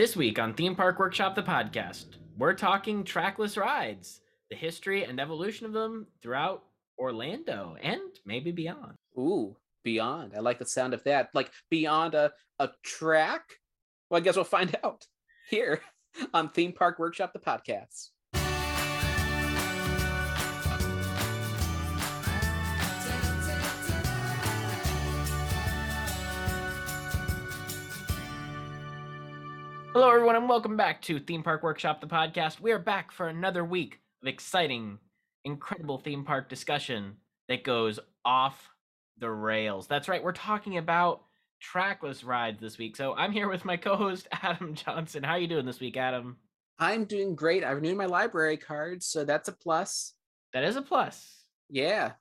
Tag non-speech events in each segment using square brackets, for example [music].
This week on Theme Park Workshop, the podcast, we're talking trackless rides, the history and evolution of them throughout Orlando and maybe beyond. Ooh, beyond. I like the sound of that. Like beyond a, a track? Well, I guess we'll find [laughs] out here on Theme Park Workshop, the podcast. Hello, everyone, and welcome back to Theme Park Workshop, the podcast. We are back for another week of exciting, incredible theme park discussion that goes off the rails. That's right, we're talking about trackless rides this week. So I'm here with my co-host [laughs] Adam Johnson. How are you doing this week, Adam? I'm doing great. I renewed my library card, so that's a plus. That is a plus. Yeah.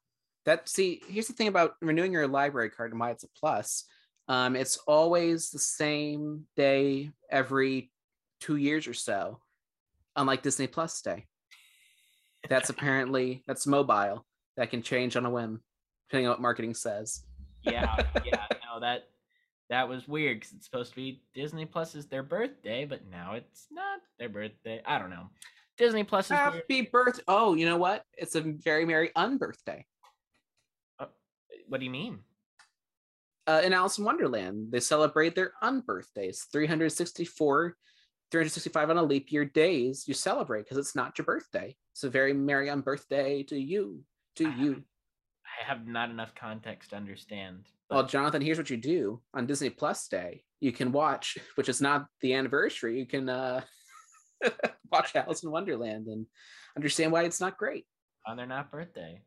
That see, here's the thing about renewing your library card and why it's a plus. Um, it's always the same day every two years or so, unlike Disney Plus Day. That's [laughs] apparently that's mobile. That can change on a whim, depending on what marketing says. yeah, [laughs] yeah, no, that that was weird because it's supposed to be Disney Plus is their birthday, but now it's not their birthday. I don't know. Disney Plus is happy weird. birth. Oh, you know what? It's a very merry unbirthday. Uh, what do you mean? Uh, in Alice in Wonderland. They celebrate their unbirthdays, 364, 365 on a leap year days. You celebrate because it's not your birthday. It's a very merry unbirthday to you, to I you. Have, I have not enough context to understand. But... Well, Jonathan, here's what you do on Disney Plus Day. You can watch, which is not the anniversary. You can uh, [laughs] watch Alice in Wonderland and understand why it's not great on their not birthday.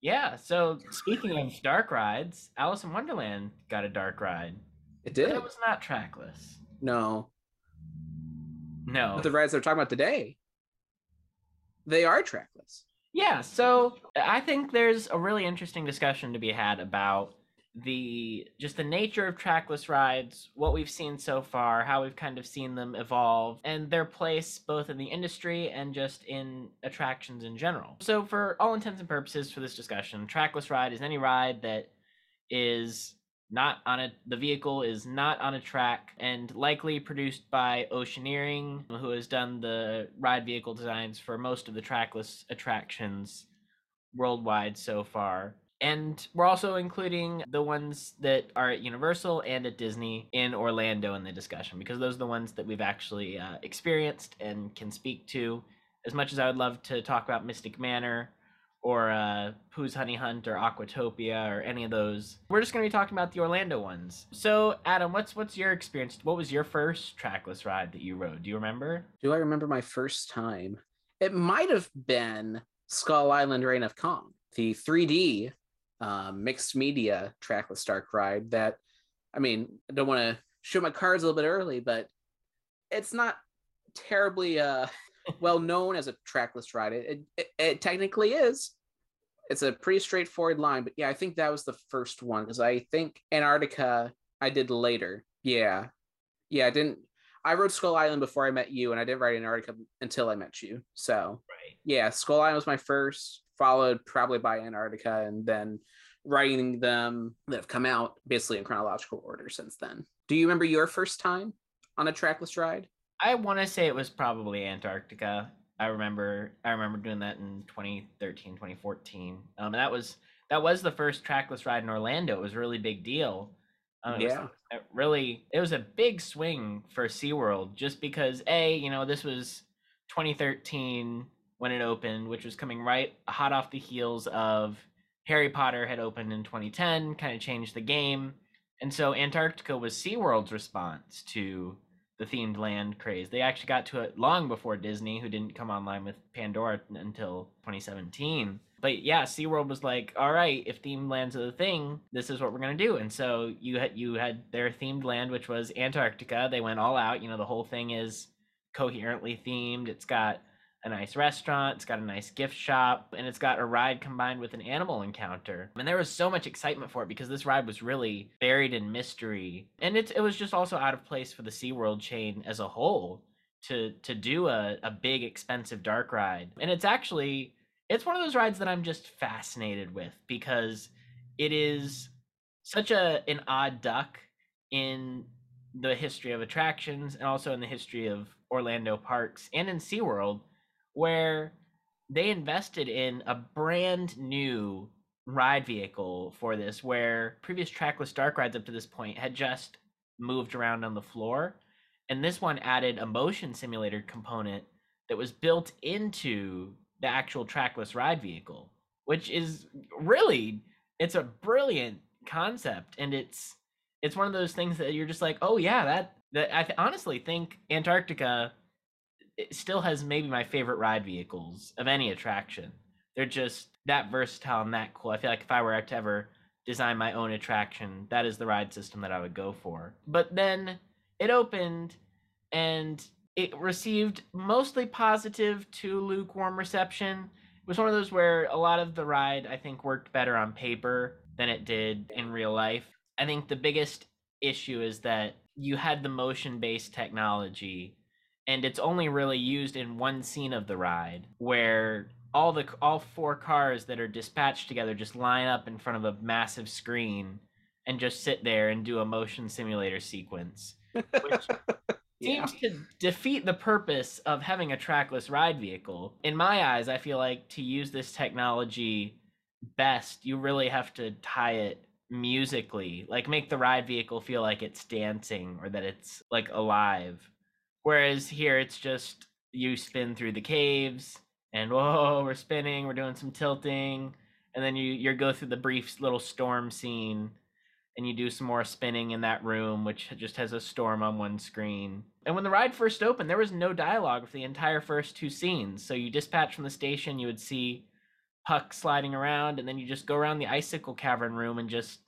Yeah. So speaking of dark rides, Alice in Wonderland got a dark ride. It did. But it was not trackless. No. No. But the rides they're talking about today, they are trackless. Yeah. So I think there's a really interesting discussion to be had about the just the nature of trackless rides, what we've seen so far, how we've kind of seen them evolve, and their place both in the industry and just in attractions in general. So, for all intents and purposes for this discussion, trackless ride is any ride that is not on a the vehicle is not on a track and likely produced by Oceaneering, who has done the ride vehicle designs for most of the trackless attractions worldwide so far and we're also including the ones that are at Universal and at Disney in Orlando in the discussion because those are the ones that we've actually uh, experienced and can speak to. As much as I would love to talk about Mystic Manor or uh, Pooh's Honey Hunt or Aquatopia or any of those, we're just going to be talking about the Orlando ones. So, Adam, what's what's your experience? What was your first trackless ride that you rode? Do you remember? Do I remember my first time? It might have been Skull Island Reign of Kong, the 3D um, mixed media trackless dark ride that i mean i don't want to show my cards a little bit early but it's not terribly uh, [laughs] well known as a trackless ride. It, it, it, technically is. It's a pretty straightforward line but yeah i think that was the first one because i think antarctica i did later. Yeah. Yeah i didn't i wrote skull island before i met you and i didn't ride antarctica until i met you so right. yeah skull island was my first followed probably by Antarctica, and then writing them that have come out basically in chronological order since then. Do you remember your first time on a trackless ride? I want to say it was probably Antarctica. I remember I remember doing that in 2013, 2014. Um, and that was that was the first trackless ride in Orlando. It was a really big deal. Um, yeah. Was, really, it was a big swing for SeaWorld just because a, you know, this was 2013 when it opened, which was coming right hot off the heels of Harry Potter had opened in 2010, kind of changed the game. And so Antarctica was SeaWorld's response to the themed land craze. They actually got to it long before Disney, who didn't come online with Pandora until 2017. But yeah, SeaWorld was like, all right, if themed lands are the thing, this is what we're going to do. And so you had you had their themed land, which was Antarctica. They went all out. You know, the whole thing is coherently themed. It's got a nice restaurant, it's got a nice gift shop, and it's got a ride combined with an animal encounter. And there was so much excitement for it because this ride was really buried in mystery. And it, it was just also out of place for the SeaWorld chain as a whole to to do a, a big expensive dark ride. And it's actually it's one of those rides that I'm just fascinated with because it is such a an odd duck in the history of attractions and also in the history of Orlando parks and in SeaWorld, where they invested in a brand new ride vehicle for this, where previous trackless dark rides up to this point had just moved around on the floor. And this one added a motion simulator component that was built into the actual trackless ride vehicle, which is really it's a brilliant concept and it's it's one of those things that you're just like, "Oh yeah, that that I th- honestly think Antarctica it still has maybe my favorite ride vehicles of any attraction. They're just that versatile and that cool. I feel like if I were to ever design my own attraction, that is the ride system that I would go for. But then it opened and it received mostly positive to lukewarm reception. It was one of those where a lot of the ride I think worked better on paper than it did in real life. I think the biggest issue is that you had the motion based technology and it's only really used in one scene of the ride where all the all four cars that are dispatched together just line up in front of a massive screen and just sit there and do a motion simulator sequence which [laughs] Yeah. seems to defeat the purpose of having a trackless ride vehicle. In my eyes, I feel like to use this technology best, you really have to tie it musically, like make the ride vehicle feel like it's dancing or that it's like alive. Whereas here it's just you spin through the caves and whoa, we're spinning, we're doing some tilting, and then you you go through the brief little storm scene and you do some more spinning in that room, which just has a storm on one screen. And when the ride first opened, there was no dialogue for the entire first two scenes. So you dispatch from the station, you would see Puck sliding around, and then you just go around the icicle cavern room and just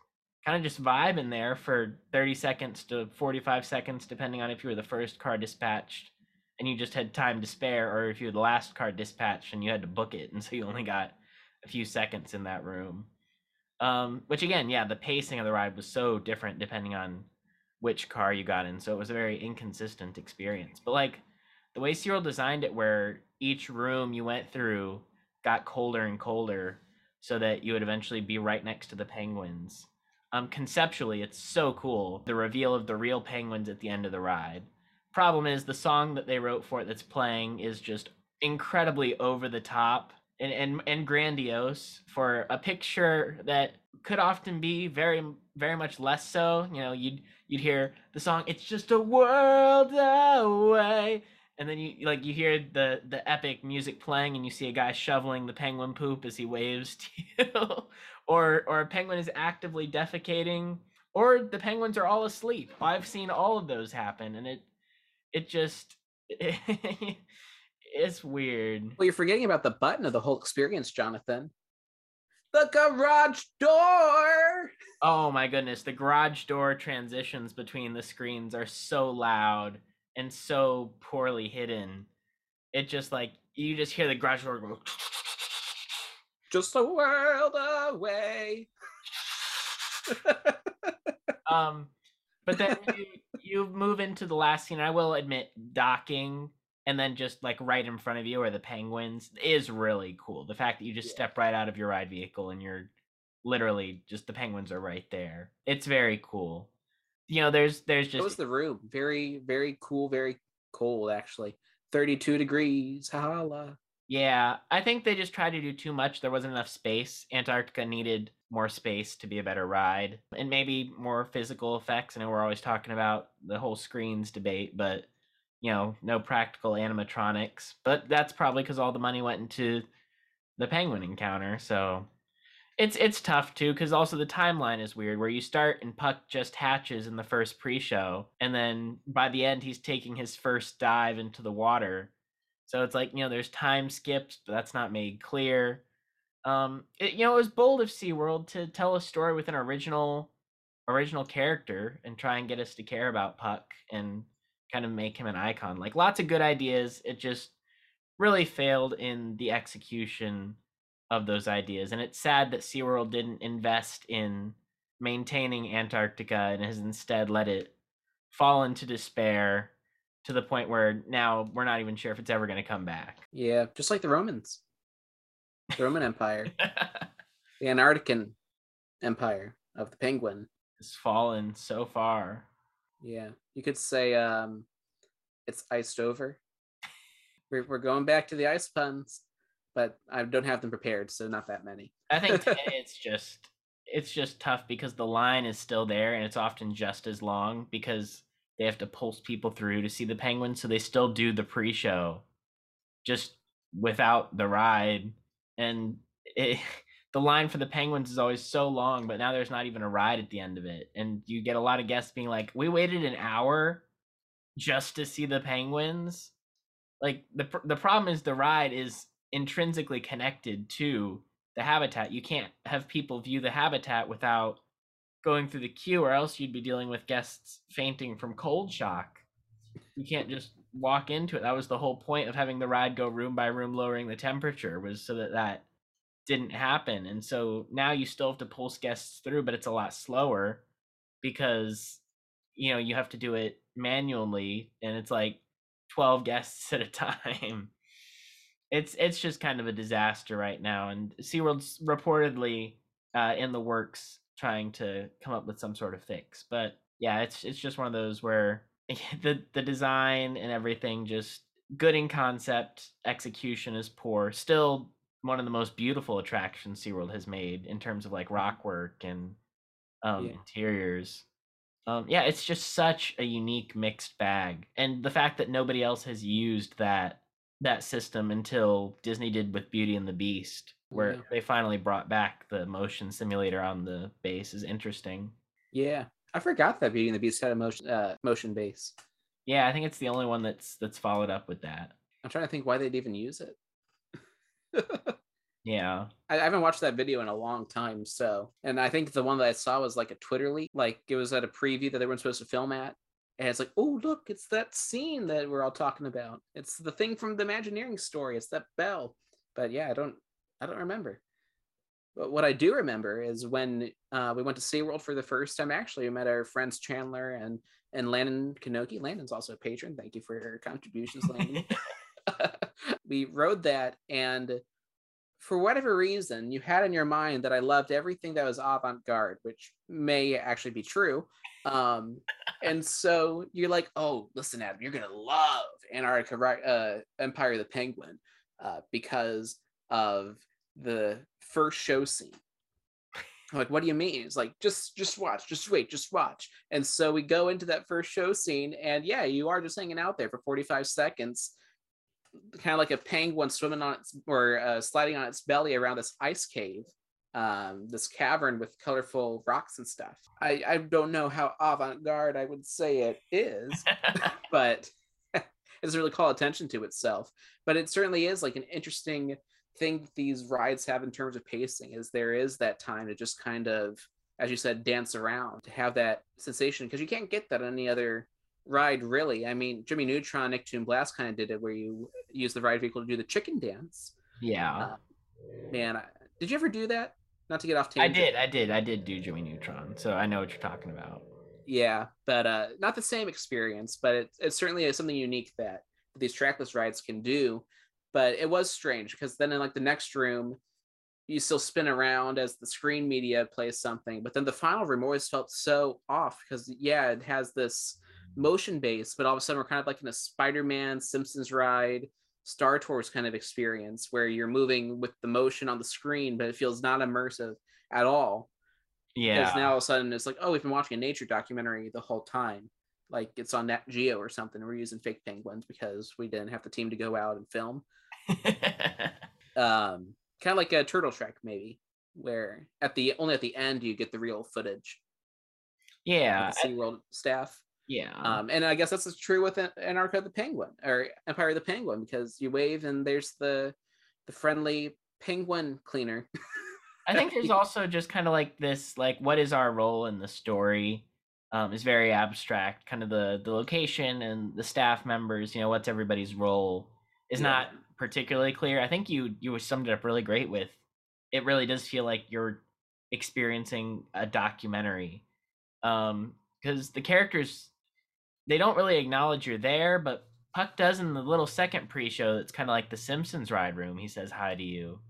kind of just vibe in there for 30 seconds to 45 seconds, depending on if you were the first car dispatched and you just had time to spare, or if you were the last car dispatched and you had to book it, and so you only got a few seconds in that room. Um, which again, yeah, the pacing of the ride was so different depending on which car you got in, so it was a very inconsistent experience. But like the way SeaWorld designed it, where each room you went through got colder and colder, so that you would eventually be right next to the penguins. Um, conceptually, it's so cool. The reveal of the real penguins at the end of the ride. Problem is, the song that they wrote for it that's playing is just incredibly over the top and, and and grandiose for a picture that could often be very very much less so. You know, you'd you'd hear the song "It's Just a World Away," and then you like you hear the the epic music playing, and you see a guy shoveling the penguin poop as he waves to [laughs] you, or or a penguin is actively defecating, or the penguins are all asleep. I've seen all of those happen, and it it just [laughs] it's weird. Well, you're forgetting about the button of the whole experience, Jonathan. The garage door. Oh my goodness, the garage door transitions between the screens are so loud and so poorly hidden. It just like you just hear the garage door go [laughs] Just a world away. [laughs] um but then you, you move into the last scene. I will admit docking and then just like right in front of you are the penguins is really cool. The fact that you just Yeah. step right out of your ride vehicle and you're literally just the penguins are right there. It's very cool. You know, there's there's just was the room. Very, very cool, very cold, actually. 32 degrees. Holla. Yeah, I think they just tried to do too much. There wasn't enough space. Antarctica needed more space to be a better ride and maybe more physical effects. I know we're always talking about the whole screens debate, but you know, no practical animatronics. But that's probably because all the money went into the penguin encounter. So it's it's tough too because also the timeline is weird where you start and Puck just hatches in the first pre-show and then by the end he's taking his first dive into the water. So it's like, you know, there's time skips, but that's not made clear. Um, it, you know, it was bold of SeaWorld to tell a story with an original original character and try and get us to care about Puck and kind of make him an icon. Like lots of good ideas. It just really failed in the execution of those ideas. And it's sad that SeaWorld didn't invest in maintaining Antarctica and has instead let it fall into despair to the point where now we're not even sure if it's ever going to come back. Yeah, just like the Romans. The Roman Empire. [laughs] The Antarctican Empire of the Penguin. has fallen so far. Yeah. You could say um, it's iced over. We're we're going back to the ice puns, but I don't have them prepared, so not that many. I think [laughs] it's just it's just tough because the line is still there and it's often just as long because they have to pulse people through to see the penguins, so they still do the pre-show just without the ride and it, [laughs] the line for the penguins is always so long but now there's not even a ride at the end of it and you get a lot of guests being like we waited an hour just to see the penguins? Like the the problem is the ride is intrinsically connected to the habitat. You can't have people view the habitat without going through the queue or else you'd be dealing with guests fainting from cold shock. You can't just walk into it. That was the whole point of having the ride go room by room lowering the temperature was so that that didn't happen. And so now you still have to pulse guests through but it's a lot slower because you know you have to do it manually and it's like 12 guests [laughs] at a time. It's it's just kind of a disaster right now and SeaWorld's reportedly uh, in the works trying to come up with some sort of fix but yeah it's it's just one of those where [laughs] the the design and everything just good in concept execution is poor still one of the most beautiful attractions SeaWorld has made in terms of like rock work and um, yeah. interiors. Um, yeah, it's just such a unique mixed bag, and the fact that nobody else has used that that system until Disney did with Beauty and the Beast, where yeah. they finally brought back the motion simulator on the base, is interesting. Yeah, I forgot that Beauty and the Beast had a motion uh, motion base. Yeah, I think it's the only one that's that's followed up with that. I'm trying to think why they'd even use it. [laughs] yeah. I, I, haven't watched that video in a long time. So, and I think the one that I saw was like a Twitter leak. Like it was at a preview that they weren't supposed to film at. And it's like, oh, look, it's that scene that we're all talking about. It's the thing from the Imagineering story. It's that bell. But yeah, I don't, I don't remember. But what I do remember is when uh, we went to SeaWorld for the first time, actually, we met our friends Chandler and and Landon Kanoki. Landon's also a patron. Thank you for your contributions, Landon. [laughs] [laughs] we rode that and for whatever reason you had in your mind that i loved everything that was avant-garde which may actually be true um, and so you're like oh listen adam you're gonna love antarctica uh, empire of the penguin uh, because of the first show scene. I'm like what do you mean? It's like just just watch just wait just watch. And so we go into that first show scene and yeah you are just hanging out there for 45 seconds kind of like a penguin swimming on its or uh, sliding on its belly around this ice cave um, this cavern with colorful rocks and stuff. I, I don't know how avant-garde i would say it is [laughs] but [laughs] it doesn't really call attention to itself. But it certainly is like an interesting thing these rides have in terms of pacing is there is that time to just kind of as you said dance around to have that sensation because you can't get that on any other ride really. I mean, Jimmy Neutron, Nicktoon Blast kind of did it where you use the ride vehicle to do the chicken dance. Yeah. Uh, man, I, did you ever do that? Not to get off tangent. I did. I did. I did do Jimmy Neutron, so I know what you're talking about. Yeah, but uh, not the same experience, but it, it certainly is something unique that these trackless rides can do. But it was strange because then in like the next room, you still spin around as the screen media plays something, but then the final room always felt so off because yeah, it has this motion base but all of a sudden we're kind of like in a Spider-Man Simpsons ride, Star Tours kind of experience where you're moving with the motion on the screen, but it feels not immersive at all. Yeah. Because now all of a sudden it's like, oh, we've been watching a nature documentary the whole time. Like it's on Nat Geo or something. We're using fake penguins because we didn't have the team to go out and film. [laughs] um, kind of like a Turtle Trek, maybe, where at the only at the end you get the real footage. Yeah, the SeaWorld staff. Yeah. Um, and I guess that's true with Antarctica the Penguin or Empire of the Penguin because you wave and there's the the friendly penguin cleaner. I think there's [laughs] also just kind of like this like what is our role in the story um, is very abstract. Kind of the the location and the staff members, you know, what's everybody's role is yeah. not particularly clear. I think you you summed it up really great with it really does feel like you're experiencing a documentary um because the characters they don't really acknowledge you're there, but Puck does in the little second pre-show. That's kind of like the Simpsons ride room. He says hi to you,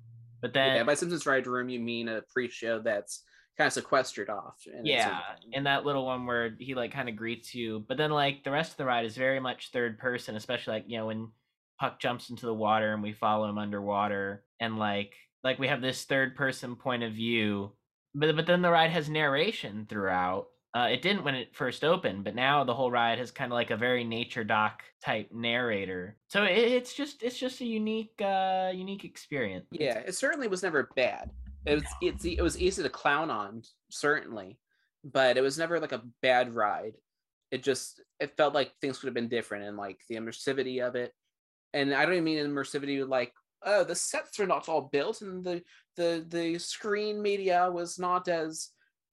but then yeah, by Simpsons ride room you mean a pre-show that's kind of sequestered off. in Yeah, and that little one where he like kind of greets you, but then like the rest of the ride is very much third person, especially like you know when Puck jumps into the water and we follow him underwater, and like like we have this third person point of view, but but then the ride has narration throughout. Uh, it didn't when it first opened, but now the whole ride has kind of like a very nature doc type narrator. So it, it's just it's just a unique uh unique experience. Yeah, it certainly was never bad. It was it's it was easy to clown on, certainly, but it was never like a bad ride. It just it felt like things could have been different and like the immersivity of it. And I don't even mean immersivity like oh the sets are not all built and the the the screen media was not as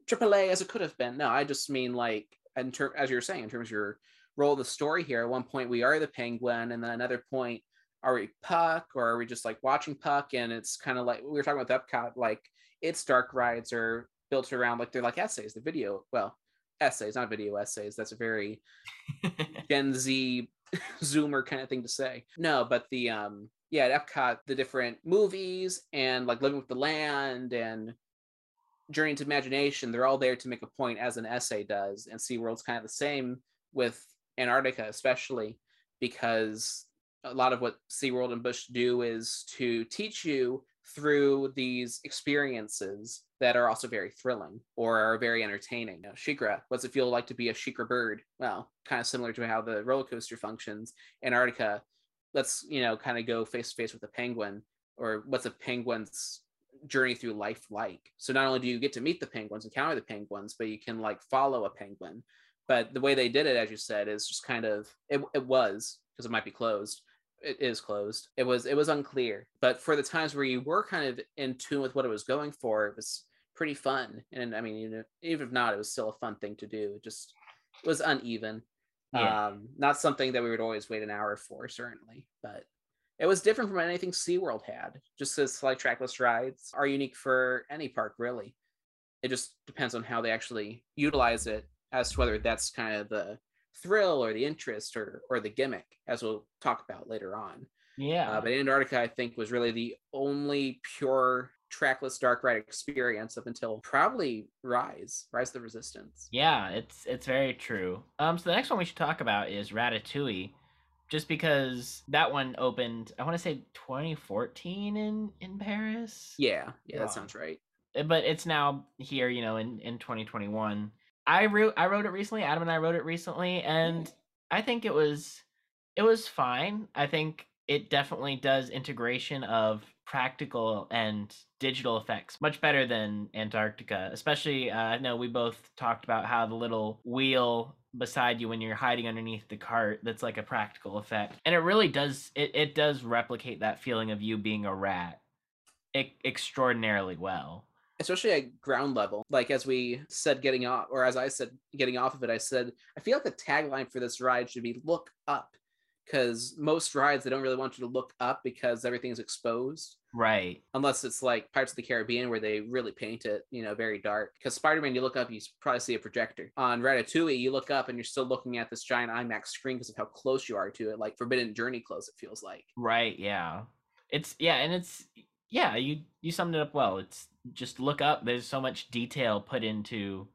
AAA as it could have been. No, I just mean like in term as you're saying in terms of your role of the story here. At one point we are the penguin, and then another point are we Puck or are we just like watching Puck? And it's kind of like we were talking about the Epcot, like its dark rides are built around like they're like essays, the video, well, essays, not video essays. That's a very [laughs] Gen Z [laughs] Zoomer kind of thing to say. No, but the um yeah, at Epcot, the different movies and like Living with the Land and Journey into Imagination, they're all there to make a point as an essay does. And SeaWorld's kind of the same with Antarctica, especially because a lot of what SeaWorld and Busch do is to teach you through these experiences that are also very thrilling or are very entertaining. You know, SheiKra, what's it feel like to be a Shikra bird? Well, kind of similar to how the roller coaster functions. Antarctica, let's, you know, kind of go face to face with a penguin or what's a penguin's journey through life like. So not only do you get to meet the penguins, encounter the penguins, but you can like follow a penguin. But the way they did it, as you said, is just kind of it, it was because it might be closed it is closed. It was it was unclear, but for the times where you were kind of in tune with what it was going for, it was pretty fun. And I mean, you know, even if not, it was still a fun thing to do. It just it was uneven. Yeah. Um, not something that we would always wait an hour for, certainly, but it was different from anything SeaWorld had. Just as like trackless rides are unique for any park, really. It just depends on how they actually utilize it as to whether that's kind of the thrill or the interest or or the gimmick, as we'll talk about later on. yeah. Uh, but Antarctica, I think, was really the only pure trackless dark ride experience up until probably Rise, Rise of the Resistance. Yeah, it's it's very true. Um, so the next one we should talk about is Ratatouille, just because that one opened. I want to say 2014 in in Paris. Yeah, yeah, Wow. that sounds right. Uh, but it's now here, you know, in in 2021. I wrote I wrote it recently. Adam and I wrote it recently, and I think it was it was fine. I think it definitely does integration of practical and digital effects much better than Antarctica. Especially, uh, I know we both talked about how the little wheel beside you when you're hiding underneath the cart that's like a practical effect, and it really does it it does replicate that feeling of you being a rat e- extraordinarily well. Especially at ground level. Like as we said, getting off, or as I said, getting off of it, I said I feel like the tagline for this ride should be "Look up," because most rides they don't really want you to look up because everything's exposed. Right. Unless it's like Pirates of the Caribbean where they really paint it, you know, very dark. Because Spider-Man, you look up, you probably see a projector. On Ratatouille, you look up and you're still looking at this giant IMAX screen because of how close you are to it, like Forbidden Journey close. It feels like. Right, yeah. It's yeah, and it's yeah, you you summed it up well. It's just look up. There's so much detail put into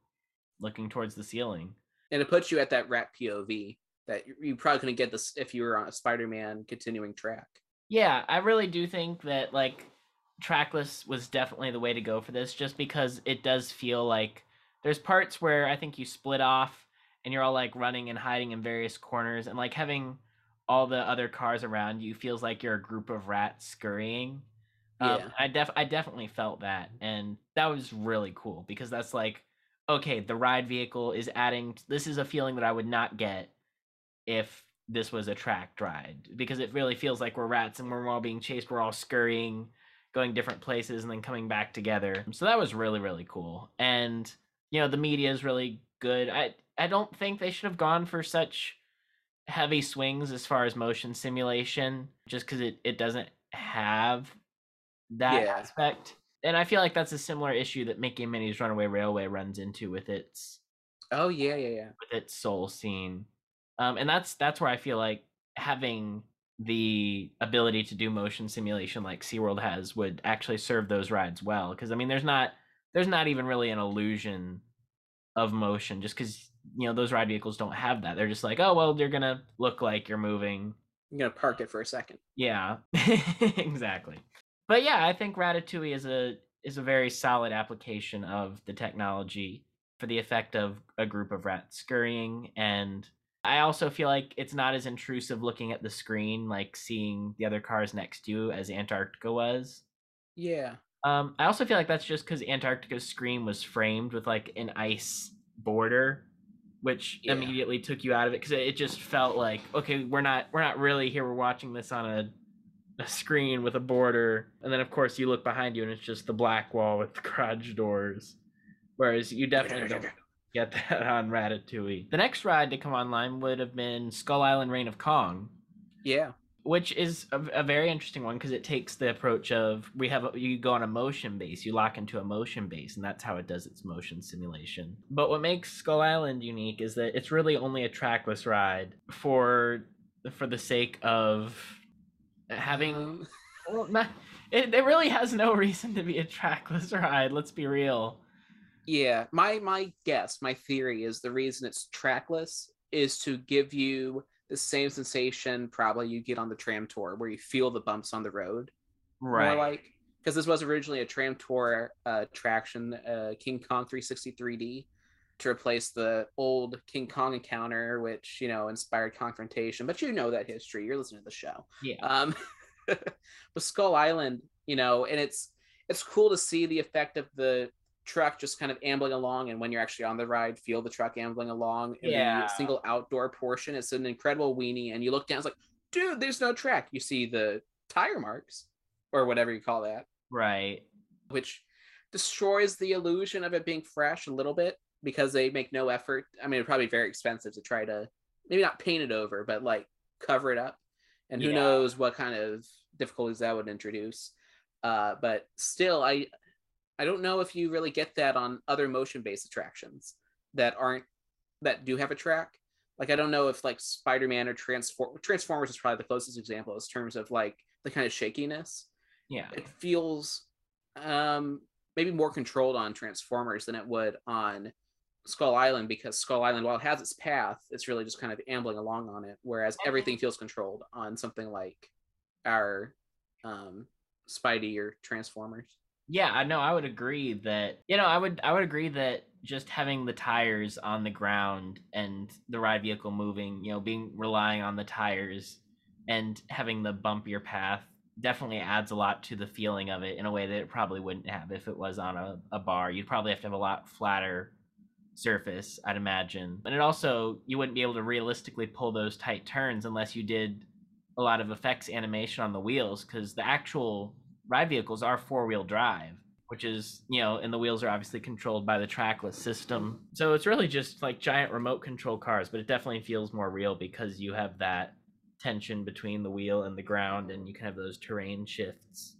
looking towards the ceiling. and it puts you at that rat POV that you- probably couldn't get this if you were on a Spider-Man continuing track. Yeah, I really do think that like trackless was definitely the way to go for this just because it does feel like there's parts where I think you split off and you're all like running and hiding in various corners and like having all the other cars around you feels like you're a group of rats scurrying. Um, Yeah. I def I definitely felt that and that was really cool because that's like okay, the ride vehicle is adding this is a feeling that I would not get if this was a tracked ride because it really feels like we're rats and we're all being chased, we're all scurrying, going different places and then coming back together. So that was really really cool. And you know, the media is really good. I I don't think they should have gone for such heavy swings as far as motion simulation just cuz it it doesn't have that Yeah. aspect. And I feel like that's a similar issue that Mickey and Minnie's Runaway Railway runs into with its Oh yeah, yeah, yeah. with its soul scene. Um, and that's that's where I feel like having the ability to do motion simulation like SeaWorld has would actually serve those rides well. Because I mean there's not there's not even really an illusion of motion just because you know those ride vehicles don't have that they're just like oh well you're gonna look like you're moving I'm gonna park it for a second. yeah [laughs] exactly but yeah i think ratatouille is a is a very solid application of the technology for the effect of a group of rats scurrying and i also feel like it's not as intrusive looking at the screen like seeing the other cars next to you as antarctica was Yeah. um, I also feel like that's just because Antarctica's screen was framed with like an ice border, which Yeah. immediately took you out of it because it just felt like okay, we're not we're not really here. We're watching this on a a screen with a border, and then of course you look behind you and it's just the black wall with the [laughs] garage doors. Whereas you definitely don't get that on Ratatouille. The next ride to come online would have been Skull Island Reign of Kong, Yeah. which is a, a very interesting one because it takes the approach of we have a, you go on a motion base you lock into a motion base and that's how it does its motion simulation but what makes skull island unique is that it's really only a trackless ride for for the sake of having well, not, it, it really has no [laughs] reason to be a trackless ride let's be real Yeah, my my guess, my theory is the reason it's trackless is to give you the same sensation probably you get on the tram tour where you feel the bumps on the road. Right. More like because this was originally a tram tour uh, attraction, uh, King Kong 363D, to replace the old King Kong encounter, which you know inspired Kongfrontation. But you know that history. You're listening to the show. yeah Um, [laughs] but Skull Island, you know, and it's it's cool to see the effect of the truck just kind of ambling along, and when you're actually on the ride, feel the truck ambling along. And Yeah. the single outdoor portion, it's an incredible weenie, and you look down, it's like, dude, there's no track. You see the tire marks, or whatever you call that, right which destroys the illusion of it being fresh a little bit because they make no effort. I mean, it'd probably be very expensive to try to maybe not paint it over, but like cover it up. And who Yeah. knows what kind of difficulties that would introduce. Uh, but still, I I don't know if you really get that on other motion-based attractions that aren't that do have a track. Like I don't know if like Spider-Man or Transform Transformers is probably the closest example in terms of like the kind of shakiness yeah it feels um maybe more controlled on Transformers than it would on Skull Island because Skull Island, while it has its path, it's really just kind of ambling along on it, whereas everything feels controlled on something like our um Spidey or Transformers. Yeah, I know. I would agree that you know, I would I would agree that just having the tires on the ground and the ride vehicle moving, you know, being relying on the tires and having the bumpier path definitely adds a lot to the feeling of it in a way that it probably wouldn't have if it was on a, a bar. You'd probably have to have a lot flatter surface, I'd imagine. And it also you wouldn't be able to realistically pull those tight turns unless you did a lot of effects animation on the wheels because the actual ride vehicles are four wheel drive, which is, you know, and the wheels are obviously controlled by the trackless system. So it's really just like giant remote control cars, but it definitely feels more real because you have that tension between the wheel and the ground and you can have those terrain shifts.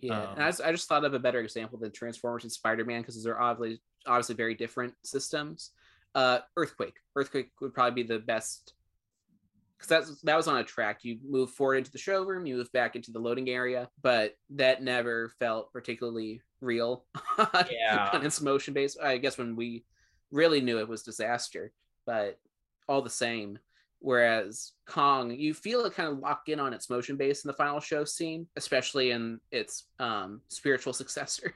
Yeah, Um, and I just, I just thought of a better example than Transformers and Spider Man because they're obviously obviously very different systems. Uh, Earthquake, Earthquake would probably be the best because that's that was on a track. You move forward into the showroom, you move back into the loading area, but that never felt particularly real [laughs] Yeah. on its motion base. I guess when we really knew it was disaster, but all the same. Whereas Kong, you feel it kind of lock in on its motion base in the final show scene, especially in its um, spiritual [laughs] successor.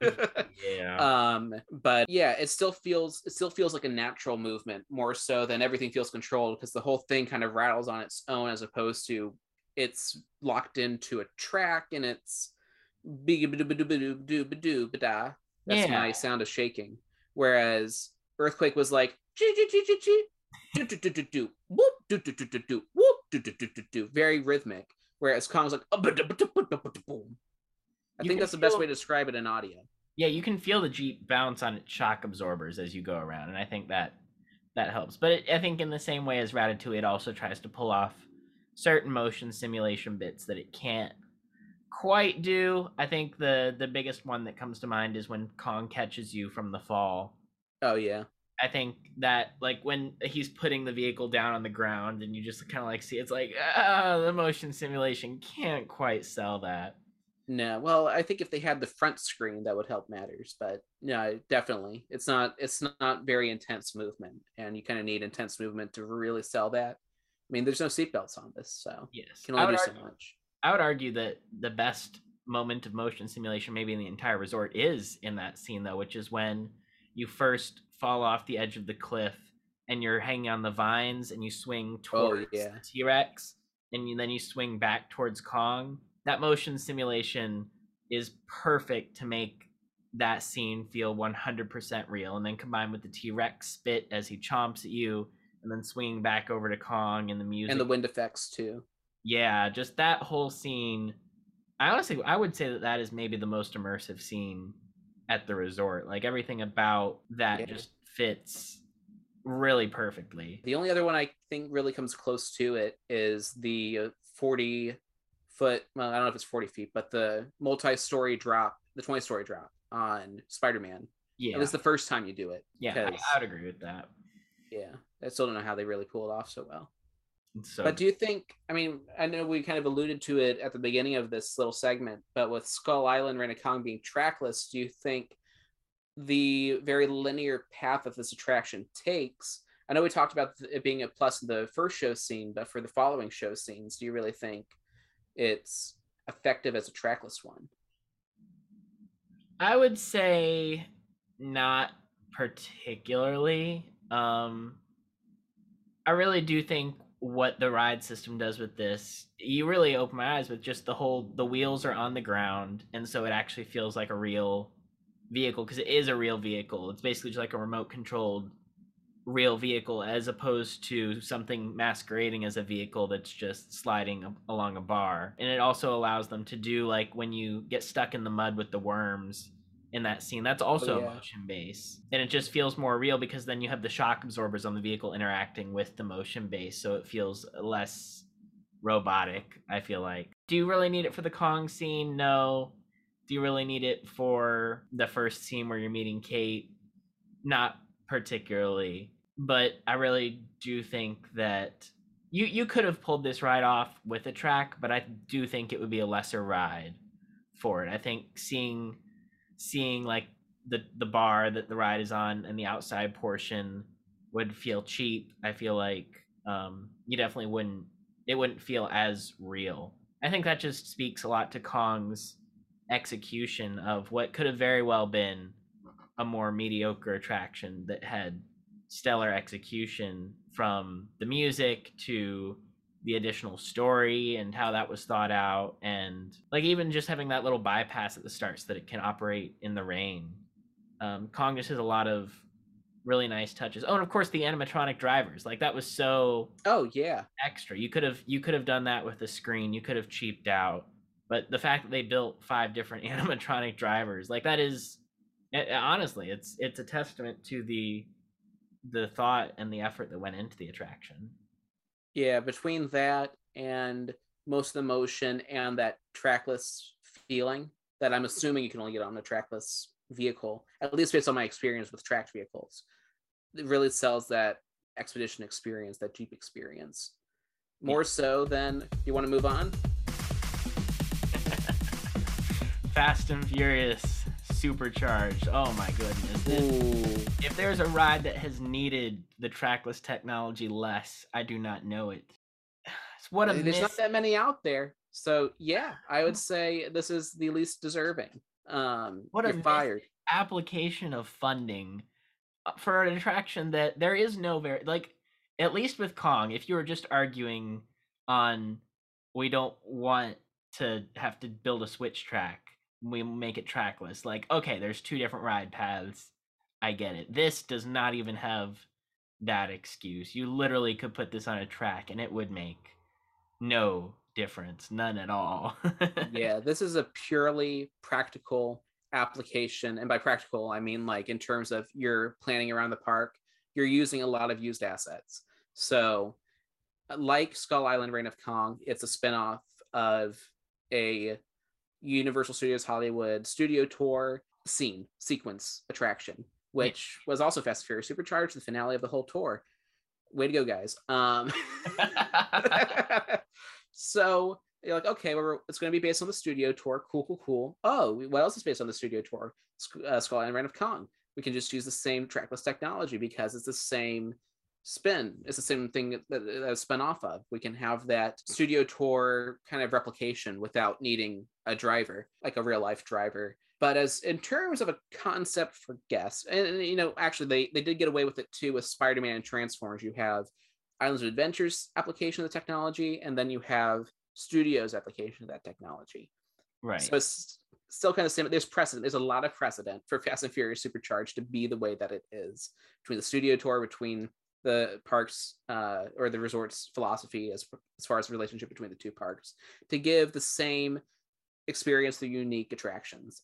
Yeah. um, but yeah, it still feels it still feels like a natural movement more so than everything feels controlled because the whole thing kind of rattles on its own as opposed to it's locked into a track and it's. That's Yeah. my sound of shaking. Whereas Earthquake was like "Chee, chee, chee, chee, chee, do, do, do, do, do, whoop, do, do, do, do, do, whoop, do, do, do, do, do. very rhythmic. Whereas Kong was like. I You think that's the best feel- way to describe it in audio. yeah, you can feel the Jeep bounce on its shock absorbers as you go around, and I think that that helps. But it, I think in the same way as Ratatouille, it also tries to pull off certain motion simulation bits that it can't quite do. I think the the biggest one that comes to mind is when Kong catches you from the fall. Oh yeah. I think that like when he's putting the vehicle down on the ground and you just kind of like see it's like ah the motion simulation can't quite sell that. No, well, I think if they had the front screen, that would help matters. But no, definitely, it's not. It's not very intense movement, and you kind of need intense movement to really sell that. I mean, there's no seatbelts on this, so yes, can only do argue, so much. I would argue that the best moment of motion simulation, maybe in the entire resort, is in that scene though, which is when you first fall off the edge of the cliff and you're hanging on the vines and you swing oh, towards oh, yeah. the T-Rex and you, then you swing back towards Kong. That motion simulation is perfect to make that scene feel 100% real and then combined with the T-Rex spit as he chomps at you and then swinging back over to Kong and the music and the wind effects too. Yeah, just that whole scene. I honestly I would say that that is maybe the most immersive scene at the resort. Like everything about that Yeah. just fits really perfectly. The only other one I think really comes close to it is the uh, 40 foot, well, I don't know if it's 40 feet, but the multi story drop, the 20 story drop on Spider Man. Yeah. It was the first time you do it. yeah, I, would agree with that. Yeah. I still don't know how they really pull it off so well. So But do you think? I mean, I know we kind of alluded to it at the beginning of this little segment, but with Skull Island, Reign Kong being trackless, do you think the very linear path that this attraction takes? I know we talked about it being a plus in the first show scene, but for the following show scenes, do you really think it's effective as a trackless one? I would say not particularly. Um I really do think what the ride system does with this, you really open my eyes with just the whole the wheels are on the ground and so it actually feels like a real vehicle because it is a real vehicle. It's basically just like a remote controlled real vehicle as opposed to something masquerading as a vehicle that's just sliding along a bar. And it also allows them to do like when you get stuck in the mud with the worms in that scene. That's oh, also yeah. a motion base. And it just feels more real because then you have the shock absorbers on the vehicle interacting with the motion base, so it feels less robotic, I feel like. Do you really need it for the Kong scene? No. Do you really need it for the first scene where you're meeting Kate? Not particularly. But I really do think that you you could have pulled this ride off with a track, but I do think it would be a lesser ride for it. I think seeing seeing like the the bar that the ride is on and the outside portion would feel cheap. I feel like um, you definitely wouldn't. It wouldn't feel as real. I think that just speaks a lot to Kong's execution of what could have very well been a more mediocre attraction that had stellar execution from the music to the additional story and how that was thought out and like even just having that little bypass at the start so that it can operate in the rain. Um kong just has a lot of really nice touches. Oh and of course the animatronic drivers. Like that was so Oh yeah, extra. You could have you could have done that with the screen. You could have cheaped out. But the fact that they built five different [laughs] animatronic drivers like that is eh, eh, honestly it's it's a testament to the the thought and the effort that went into the attraction yeah. Between that and most of the motion and that trackless feeling that I'm assuming you can only get on a trackless vehicle, at least based on my experience with tracked vehicles, it really sells that expedition experience, that Jeep experience. More so than you want to move on. [laughs] Fast and Furious supercharged. Oh my goodness. Ooh. if there's a ride that has needed the trackless technology less, I do not know it. [sighs] It's what a There's miss. not that many out there. So yeah, I would say this is the least deserving. Um, What a fired. application of funding uh, for an attraction that there is no very like at least with Kong, if you were just arguing on we don't want to have to build a switch track, we make it trackless. Like, okay, there's two different ride paths. I get it. This does not even have that excuse. You literally could put this on a track and it would make no difference, none at all. yeah, [laughs] this is a purely practical application. And by practical, I mean like in terms of you're planning around the park, you're using a lot of used assets. So, uh, like Skull Island Reign of Kong, it's a spinoff of a Universal Studios Hollywood studio tour scene sequence attraction, which was also Fast and Furious Supercharged, the finale of the whole tour. Way to go, guys. Um, [laughs] so you're like, okay, well, it's going to be based on the studio tour. Cool, cool, cool. Oh, what else is based on the studio tour? Uh, Skull Island Reign of Kong. We can just use the same trackless technology because it's the same spin. is the same thing that, that, spun off of. We can have that studio tour kind of replication without needing a driver, like a real life driver. But as in terms of a concept for guests, and, and you know, actually they they did get away with it too with Spider-Man and Transformers. You have Islands of Adventures application of the technology, and then you have Studios application of that technology. Right. So it's still kind of similar. There's precedent. There's a lot of precedent for Fast and Furious Supercharged to be the way that it is between the studio tour, between the parks uh, or the resort's philosophy as as far as the relationship between the two parks to give the same experience through unique attractions.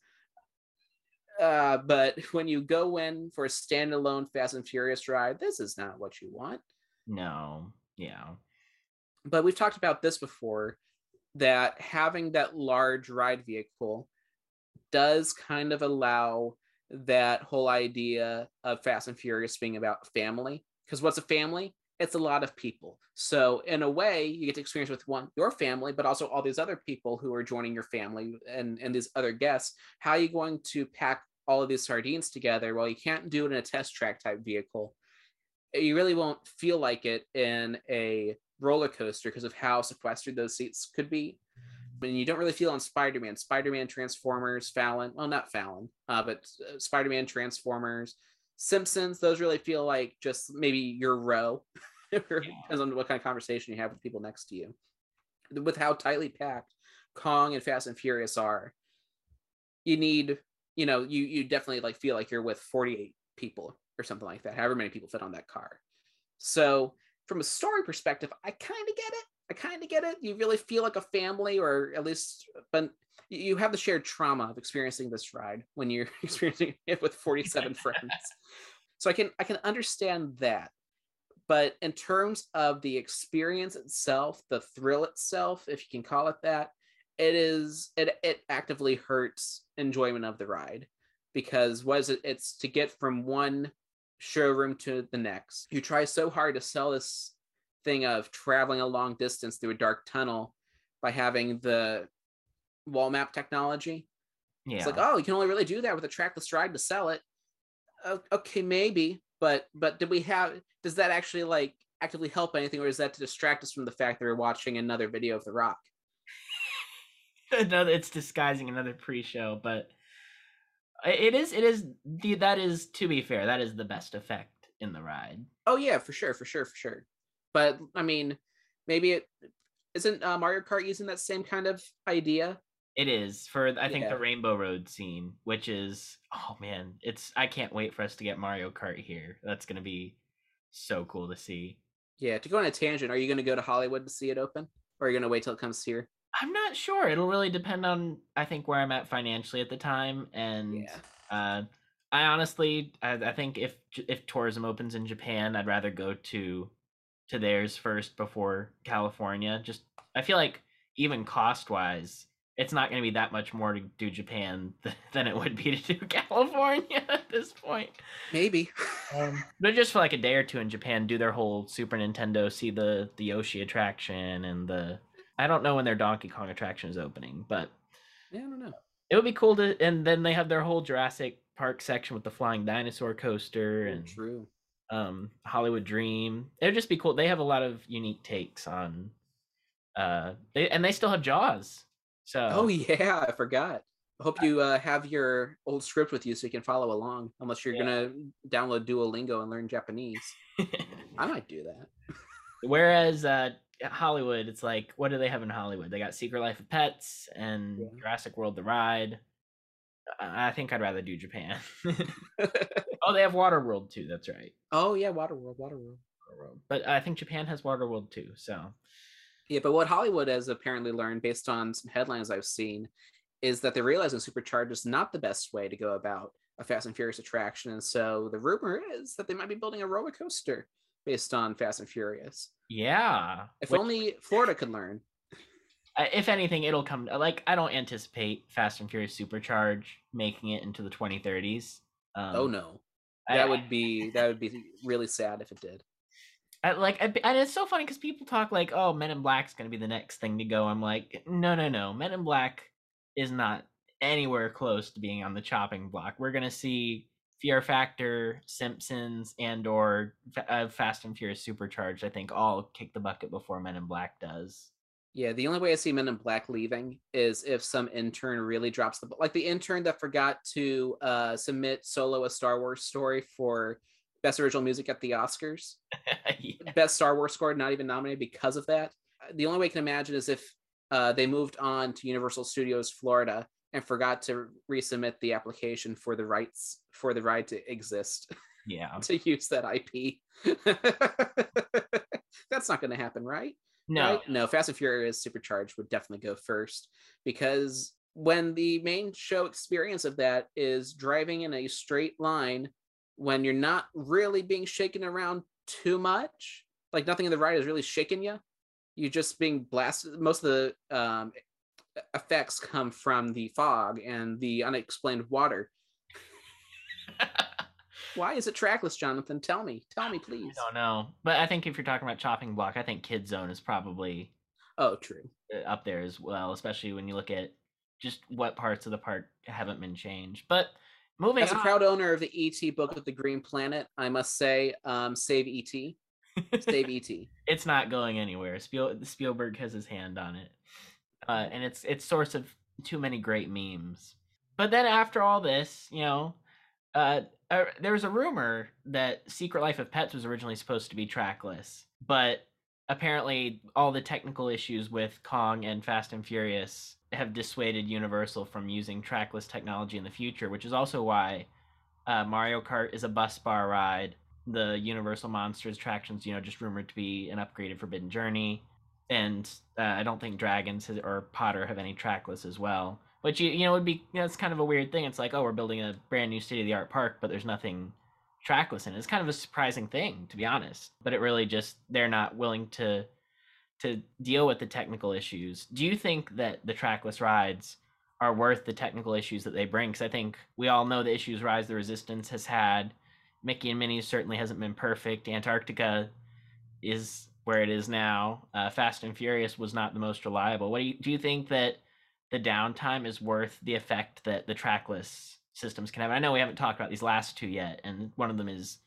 Uh, but when you go in for a standalone Fast and Furious ride, this is not what you want. No. Yeah. But we've talked about this before that having that large ride vehicle does kind of allow that whole idea of Fast and Furious being about family. Because what's a family? It's a lot of people. So in a way, you get to experience with one your family, but also all these other people who are joining your family and and these other guests. How are you going to pack all of these sardines together? Well, you can't do it in a test track type vehicle. You really won't feel like it in a roller coaster because of how sequestered those seats could be. I mean, you don't really feel on Spider-Man. Spider-Man, Transformers, Fallon. Well, not Fallon, uh, but uh, Spider-Man, Transformers, Simpsons. Those really feel like just maybe your row. [laughs] Depends on what kind of conversation you have with people next to you. With how tightly packed Kong and Fast and Furious are, you need, you know, you you definitely like feel like you're with 48 people or something like that. However many people fit on that car. So from a story perspective, I kind of get it. I kind of get it. You really feel like a family, or at least, but you have the shared trauma of experiencing this ride when you're [laughs] experiencing it with 47 [laughs] friends. So I can I can understand that. But in terms of the experience itself, the thrill itself, if you can call it that, it is it it actively hurts enjoyment of the ride because was it it's to get from one showroom to the next. You try so hard to sell this thing of traveling a long distance through a dark tunnel by having the wall map technology. Yeah. It's like, oh, you can only really do that with a trackless ride to sell it. Okay, maybe, but but did we have? Does that actually like actively help anything, or is that to distract us from the fact that we're watching another video of The Rock? [laughs] another, it's disguising another pre-show, but it is it is the that is to be fair that is the best effect in the ride oh yeah for sure for sure for sure but i mean maybe it isn't uh, mario kart using that same kind of idea it is for i think yeah. the rainbow road scene which is oh man it's i can't wait for us to get mario kart here that's gonna be so cool to see yeah to go on a tangent are you gonna go to hollywood to see it open or are you gonna wait till it comes here I'm not sure. It'll really depend on I think where I'm at financially at the time, and yeah. uh, I honestly I, I, think if if tourism opens in Japan, I'd rather go to to theirs first before California. Just I feel like even cost wise, it's not going to be that much more to do Japan [laughs] than it would be to do [laughs] California at this point. Maybe. Um, but just for like a day or two in Japan, do their whole Super Nintendo, see the the Yoshi attraction and the I don't know when their Donkey Kong attraction is opening, but yeah, I don't know. It would be cool to, and then they have their whole Jurassic Park section with the flying dinosaur coaster and true. Um, Hollywood Dream. It would just be cool. They have a lot of unique takes on, uh, they and they still have Jaws. So oh yeah, I forgot. Hope you uh, have your old script with you so you can follow along. Unless you're yeah. gonna download Duolingo and learn Japanese, I [laughs] might do that. Whereas uh, Hollywood, it's like, what do they have in Hollywood? They got Secret Life of Pets and yeah. Jurassic World: The Ride. I think I'd rather do Japan. [laughs] [laughs] oh, they have Waterworld too. That's right. Oh yeah, Waterworld, Waterworld. Waterworld. But I think Japan has Waterworld too. So. Yeah, but what Hollywood has apparently learned, based on some headlines I've seen, is that they're realizing Supercharge is not the best way to go about a Fast and Furious attraction, and so the rumor is that they might be building a roller coaster based on Fast and Furious. Yeah. If Which, only Florida could learn. If anything, it'll come. Like I don't anticipate Fast and Furious Supercharge making it into the 2030s. Um, oh no, that I, would be [laughs] that would be really sad if it did. I, like, I, and it's so funny because people talk like, "Oh, Men in Black's going to be the next thing to go." I'm like, no, no, no. Men in Black is not anywhere close to being on the chopping block. We're going to see Fear Factor, Simpsons, and or uh, Fast and Furious Supercharged. I think all kick the bucket before Men in Black does. Yeah, the only way I see Men in Black leaving is if some intern really drops the like the intern that forgot to uh, submit solo a Star Wars story for best original music at the Oscars. [laughs] yeah. Best Star Wars score not even nominated because of that. The only way I can imagine is if uh, they moved on to Universal Studios Florida and forgot to resubmit the application for the rights for the right to exist. Yeah. [laughs] to use that IP. [laughs] That's not going to happen, right? No, right? no. Fast and Furious Supercharged would definitely go first because when the main show experience of that is driving in a straight line when you're not really being shaken around too much, like nothing in the ride is really shaking you. You're just being blasted. Most of the um, effects come from the fog and the unexplained water. [laughs] Why is it trackless, Jonathan? Tell me. Tell me, please. I don't know. But I think if you're talking about chopping block, I think Kid Zone is probably oh true uh, up there as well, especially when you look at just what parts of the park haven't been changed. But moving as a proud owner of the ET book of the Green Planet, I must say, um, save ET. Save ET. [laughs] it's not going anywhere. Spiel- Spielberg has his hand on it, uh, and it's it's source of too many great memes. But then after all this, you know, uh, uh, there was a rumor that Secret Life of Pets was originally supposed to be trackless, but apparently all the technical issues with Kong and Fast and Furious have dissuaded Universal from using trackless technology in the future, which is also why uh, Mario Kart is a bus bar ride. The Universal Monsters attractions, you know, just rumored to be an upgraded Forbidden Journey, and uh, I don't think Dragons or Potter have any trackless as well. Which you you know it would be you know, kind of a weird thing. It's like oh we're building a brand new state of the art park, but there's nothing trackless in it. It's kind of a surprising thing to be honest. But it really just they're not willing to to deal with the technical issues. Do you think that the trackless rides are worth the technical issues that they bring? Because I think we all know the issues Rise the Resistance has had. Mickey and Minnie certainly hasn't been perfect. Antarctica is where it is now. Uh, Fast and Furious was not the most reliable. What do you do? You think that the downtime is worth the effect that the trackless systems can have. I know we haven't talked about these last two yet, and one of them is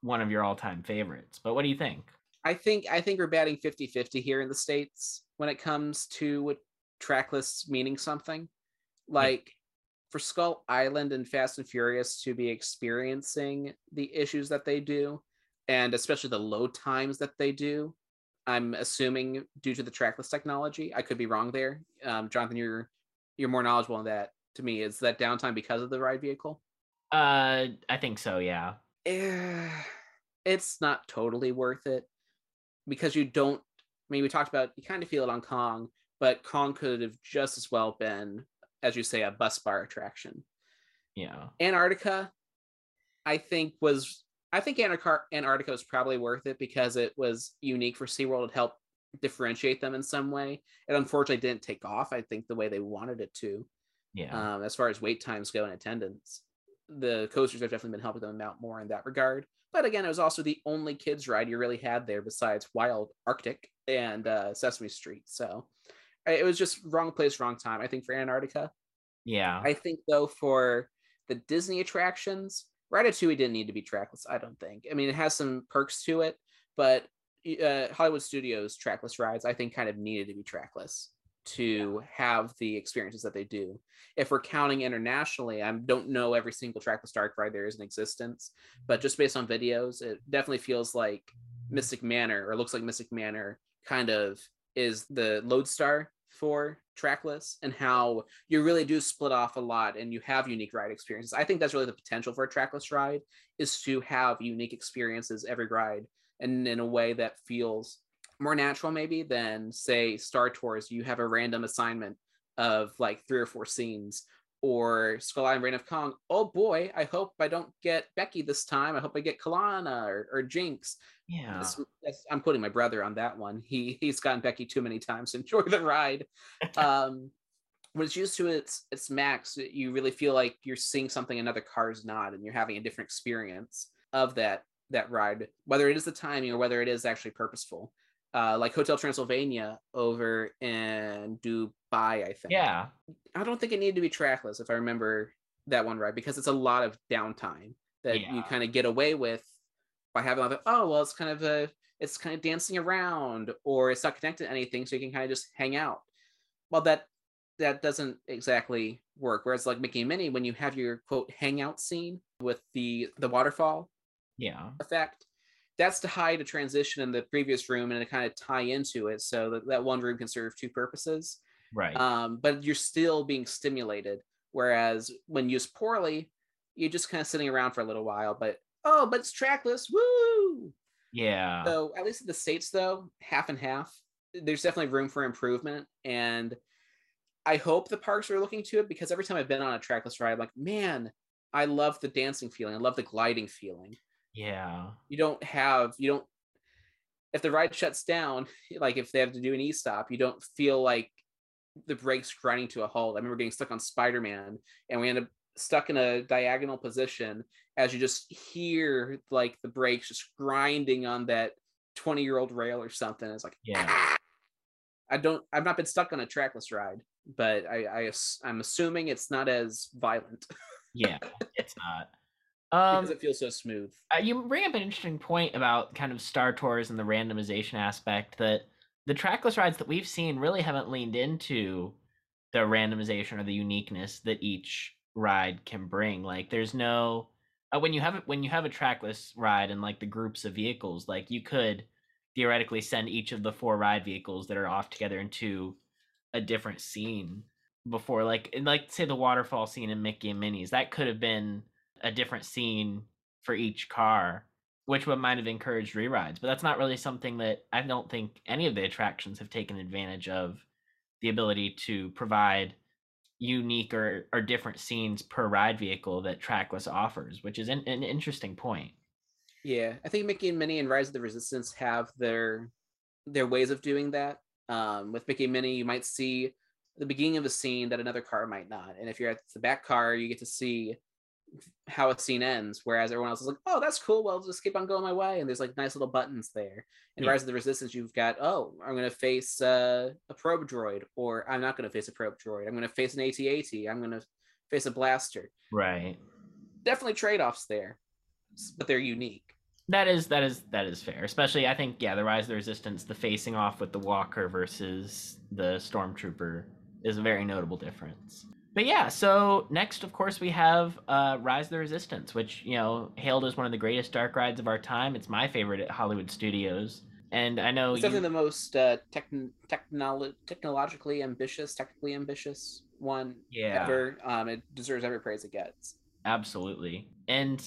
one of your all-time favorites. But what do you think? I think I think we're batting 50-50 here in the states when it comes to trackless meaning something. Like yeah. for Skull Island and Fast and Furious to be experiencing the issues that they do, and especially the load times that they do, I'm assuming due to the trackless technology. I could be wrong there. Um, Jonathan, you're you're more knowledgeable on that. To me, is that downtime because of the ride vehicle? Uh, I think so. Yeah. Eh, it's not totally worth it because you don't. I mean, we talked about you kind of feel it on Kong, but Kong could have just as well been, as you say, a bus bar attraction. Yeah. Antarctica, I think was I think Antarctica was probably worth it because it was unique for SeaWorld. It helped differentiate them in some way. It unfortunately didn't take off, I think, the way they wanted it to. Yeah. Um, as far as wait times go and attendance, the coasters have definitely been helping them out more in that regard. But again, it was also the only kids ride you really had there besides Wild Arctic and uh, Sesame Street. So it was just wrong place, wrong time. I think for Antarctica. Yeah. I think though for the Disney attractions, Ratatouille didn't need to be trackless. I don't think. I mean, it has some perks to it, but uh, Hollywood Studios trackless rides, I think, kind of needed to be trackless to yeah. have the experiences that they do. If we're counting internationally, I don't know every single trackless dark ride there is in existence, but just based on videos, it definitely feels like Mystic Manor or looks like Mystic Manor kind of is the lodestar for trackless and how you really do split off a lot and you have unique ride experiences. I think that's really the potential for a trackless ride is to have unique experiences every ride and in a way that feels more natural maybe than say Star Tours you have a random assignment of like three or four scenes or Skull Island Reign of Kong. Oh boy, I hope I don't get Becky this time. I hope I get Kalana or, or Jinx. Yeah, that's, that's, I'm putting my brother on that one. He he's gotten Becky too many times. Enjoy [laughs] the ride. um, when it's used to its its max, you really feel like you're seeing something another car's not, and you're having a different experience of that that ride, whether it is the timing or whether it is actually purposeful. Uh, like Hotel Transylvania over in Dubai, I think. Yeah. I don't think it needed to be trackless if I remember that one right, because it's a lot of downtime that you kind of get away with by having like, oh well, it's kind of a it's kind of dancing around or it's not connected to anything, so you can kind of just hang out. Well, that that doesn't exactly work. Whereas like Mickey and Minnie, when you have your quote hangout scene with the the waterfall Yeah. effect, that's to hide a transition in the previous room and to kind of tie into it, so that, that one room can serve two purposes Right. um, but you're still being stimulated. Whereas when used poorly, you're just kind of sitting around for a little while. But oh, but it's trackless, woo! yeah. So at least in the states, though, half and half. There's definitely room for improvement, and I hope the parks are looking to it because every time I've been on a trackless ride, I'm like, man, I love the dancing feeling. I love the gliding feeling. Yeah. You don't have you don't if the ride shuts down, [laughs] like if they have to do an e-stop, you don't feel like the brakes grinding to a halt. I remember getting stuck on Spider-Man and we end up stuck in a diagonal position as you just hear like the brakes just grinding on that 20 year old rail or something. It's like Yeah. "Ah!" I don't I've not been stuck on a trackless ride, but I, I I'm assuming it's not as violent [laughs] Yeah. It's not. Um, because it feels so smooth. Uh, you bring up an interesting point about kind of Star Tours and the randomization aspect that the trackless rides that we've seen really haven't leaned into the randomization or the uniqueness that each ride can bring. Like there's no uh, when you have it when you have a trackless ride and like the groups of vehicles, like you could theoretically send each of the four ride vehicles that are off together into a different scene before like like say the waterfall scene in Mickey and Minnie's that could have been a different scene for each car which would might have encouraged rerides but that's not really something that I don't think any of the attractions have taken advantage of the ability to provide unique or, or different scenes per ride vehicle that trackless offers which is an, an interesting point Yeah, I think Mickey and Minnie and Rise of the Resistance have their their ways of doing that. Um, with Mickey and Minnie, you might see the beginning of a scene that another car might not, and if you're at the back car, you get to see how a scene ends. Whereas everyone else is like, "Oh, that's cool. Well, just keep on going my way." And there's like nice little buttons there. In Yeah. Rise of the Resistance, you've got, "Oh, I'm going to face uh, a probe droid," or "I'm not going to face a probe droid. I'm going to face an AT-AT. I'm going to face a blaster." right Definitely trade-offs there, but they're unique. That is that is that is fair. Especially I think yeah, the Rise of the Resistance, the facing off with the Walker versus the Stormtrooper is a very notable difference. But yeah, so next of course we have uh Rise of the Resistance, which, you know, hailed as one of the greatest dark rides of our time. It's my favorite at Hollywood Studios. And I know It's you, definitely the most uh, techn- technolo- technologically ambitious, technically ambitious one yeah. ever. Um, it deserves every praise it gets. Absolutely. And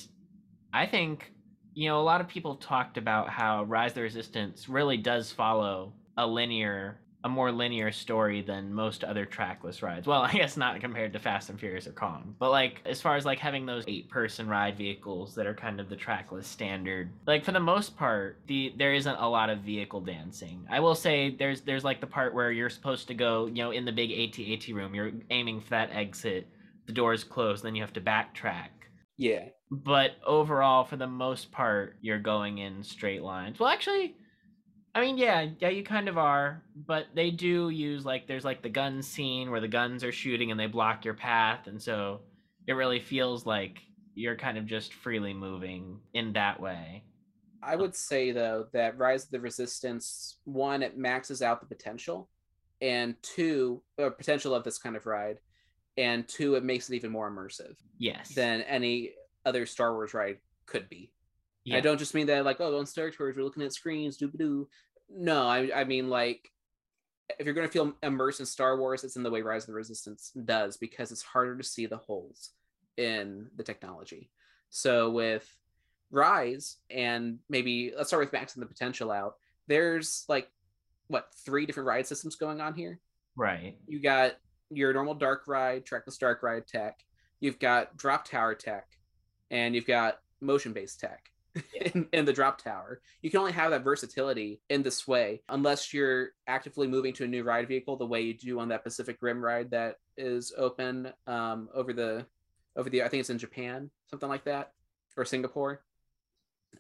I think, you know, a lot of people talked about how Rise of the Resistance really does follow a linear, a more linear story than most other trackless rides. Well, [laughs] I guess not compared to Fast and Furious or Kong, but like as far as like having those eight person ride vehicles that are kind of the trackless standard. Like for the most part, the there isn't a lot of vehicle dancing. I will say there's there's like the part where you're supposed to go, you know, in the big AT-AT room, you're aiming for that exit the doors close, then you have to backtrack. Yeah, But overall, for the most part, you're going in straight lines. Well, actually, I mean, yeah, yeah, you kind of are, but they do use like there's like the gun scene where the guns are shooting and they block your path, and so it really feels like you're kind of just freely moving in that way. I would say though that Rise of the Resistance one it maxes out the potential, and two, uh, potential of this kind of ride, and two, it makes it even more immersive Yes. than any other Star Wars ride could be. Yeah. I don't just mean that like, oh, on Star Tours, we're looking at screens, doo doo. No, I, I mean like, if you're going to feel immersed in Star Wars, it's in the way Rise of the Resistance does because it's harder to see the holes in the technology. So with Rise and maybe let's start with maxing the potential out. There's like what three different ride systems going on here. right. You got your normal dark ride, trackless dark ride tech. You've got drop tower tech, and you've got motion based tech [laughs] in, in the drop tower. You can only have that versatility in this way unless you're actively moving to a new ride vehicle, the way you do on that Pacific Rim ride that is open um, over the over the. I think it's in Japan, something like that, or Singapore.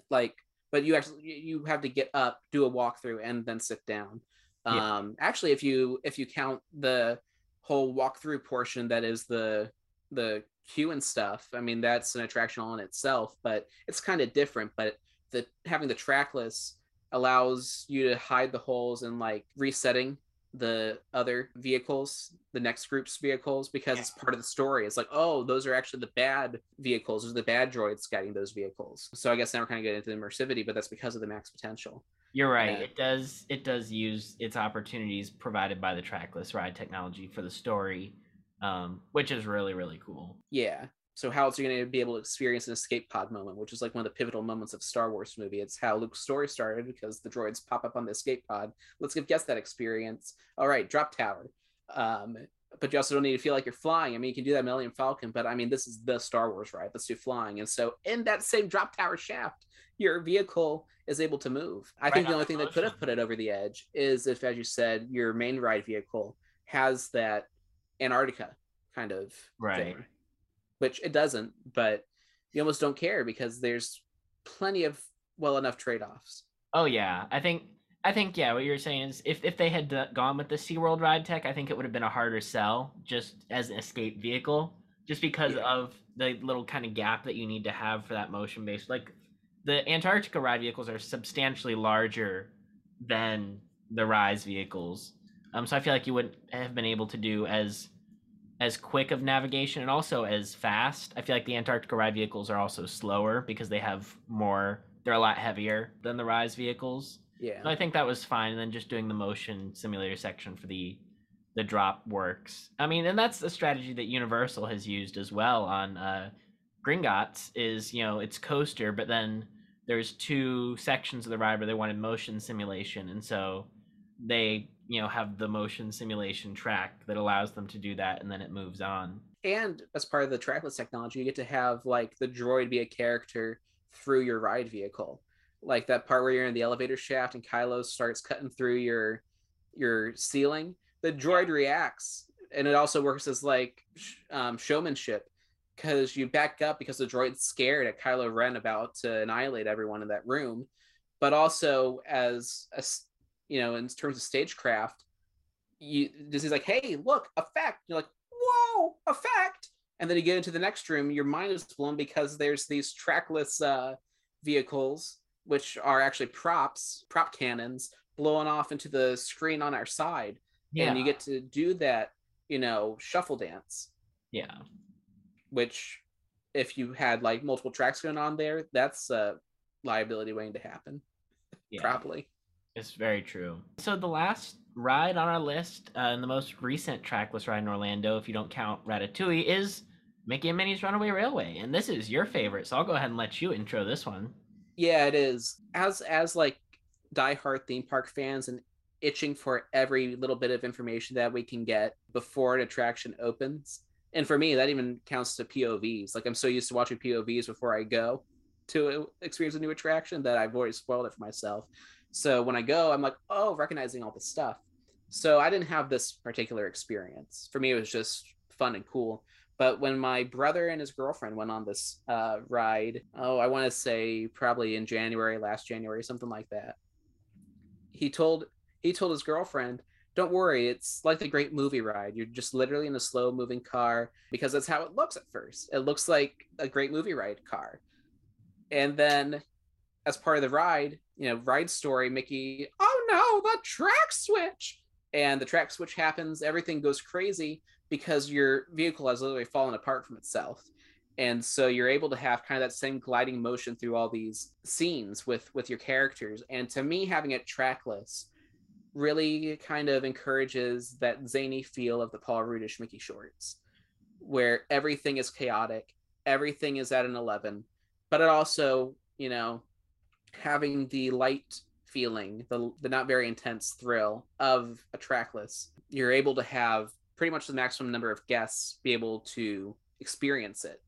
like but you actually you have to get up do a walkthrough and then sit down yeah. um actually if you if you count the whole walkthrough portion that is the the queue and stuff i mean that's an attraction all in itself but it's kind of different but the having the trackless allows you to hide the holes and like resetting the other vehicles, the next group's vehicles, because yeah. it's part of the story. It's like, oh, those are actually the bad vehicles, those are the bad droids guiding those vehicles. So I guess now we're kind of getting into the immersivity, but that's because of the max potential. You're right. it does it does use its opportunities provided by the trackless ride technology for the story, um, which is really really cool. Yeah. So how else are you going to be able to experience an escape pod moment, which is like one of the pivotal moments of Star Wars movie? It's how Luke's story started because the droids pop up on the escape pod. Let's give guests that experience. All right, drop tower. Um, but you also don't need to feel like you're flying. I mean, you can do that Millennium Falcon, but I mean, this is the Star Wars ride. Let's do flying. And so in that same drop tower shaft, your vehicle is able to move. I right think the only thing that could have put it over the edge is if, as you said, your main ride vehicle has that Antarctica kind of right. Thing which it doesn't, but you almost don't care because there's plenty of well enough trade-offs. Oh yeah, I think I think yeah, what you're saying is if if they had gone with the SeaWorld ride tech, I think it would have been a harder sell just as an escape vehicle just because yeah. of the little kind of gap that you need to have for that motion base. like the Antarctica ride vehicles are substantially larger than the Rise vehicles. Um, so I feel like you wouldn't have been able to do as as quick of navigation and also as fast. I feel like the Antarctica ride vehicles are also slower because they have more. They're a lot heavier than the Rise vehicles. Yeah. So I think that was fine. And then just doing the motion simulator section for the the drop works. I mean, and that's a strategy that Universal has used as well on uh, Gringotts. Is you know it's coaster, but then there's two sections of the ride where they wanted motion simulation, and so they you know have the motion simulation track that allows them to do that and then it moves on. And as part of the trackless technology you get to have like the droid be a character through your ride vehicle. Like that part where you're in the elevator shaft and kylo starts cutting through your your ceiling the droid reacts. And it also works as like um, showmanship because you back up because the droid's scared at kylo ren about to annihilate everyone in that room. But also as a you know, in terms of stagecraft, you this is like, hey, look, effect. You're like, whoa, effect. And then you get into the next room, your mind is blown because there's these trackless uh, vehicles, which are actually props, prop cannons, blowing off into the screen on our side. Yeah. And you get to do that, you know, shuffle dance. Yeah. Which, if you had like multiple tracks going on there, that's a liability waiting to happen. Yeah. Probably. It's very true. So the last ride on our list, uh, and the most recent trackless ride in Orlando, if you don't count Ratatouille, is Mickey and Minnie's Runaway Railway, and this is your favorite. So I'll go ahead and let you intro this one. Yeah, it is. As as like diehard theme park fans and itching for every little bit of information that we can get before an attraction opens. And for me, that even counts to POVs. Like I'm so used to watching POVs before I go to experience a new attraction that I've already spoiled it for myself. So when I go, I'm like, oh, recognizing all this stuff. So I didn't have this particular experience. For me, it was just fun and cool. But when my brother and his girlfriend went on this uh, ride, oh, I want to say probably in January, last January, something like that. He told he told his girlfriend, "Don't worry, it's like the great movie ride. You're just literally in a slow moving car because that's how it looks at first. It looks like a great movie ride car." And then as part of the ride, you know, ride story, Mickey, oh no, the track switch. And the track switch happens, everything goes crazy because your vehicle has literally fallen apart from itself. And so you're able to have kind of that same gliding motion through all these scenes with with your characters. And to me, having it trackless really kind of encourages that zany feel of the Paul Rudish Mickey shorts, where everything is chaotic, everything is at an 11, but it also, you know, having the light feeling, the, the not very intense thrill of a trackless, you're able to have pretty much the maximum number of guests be able to experience it.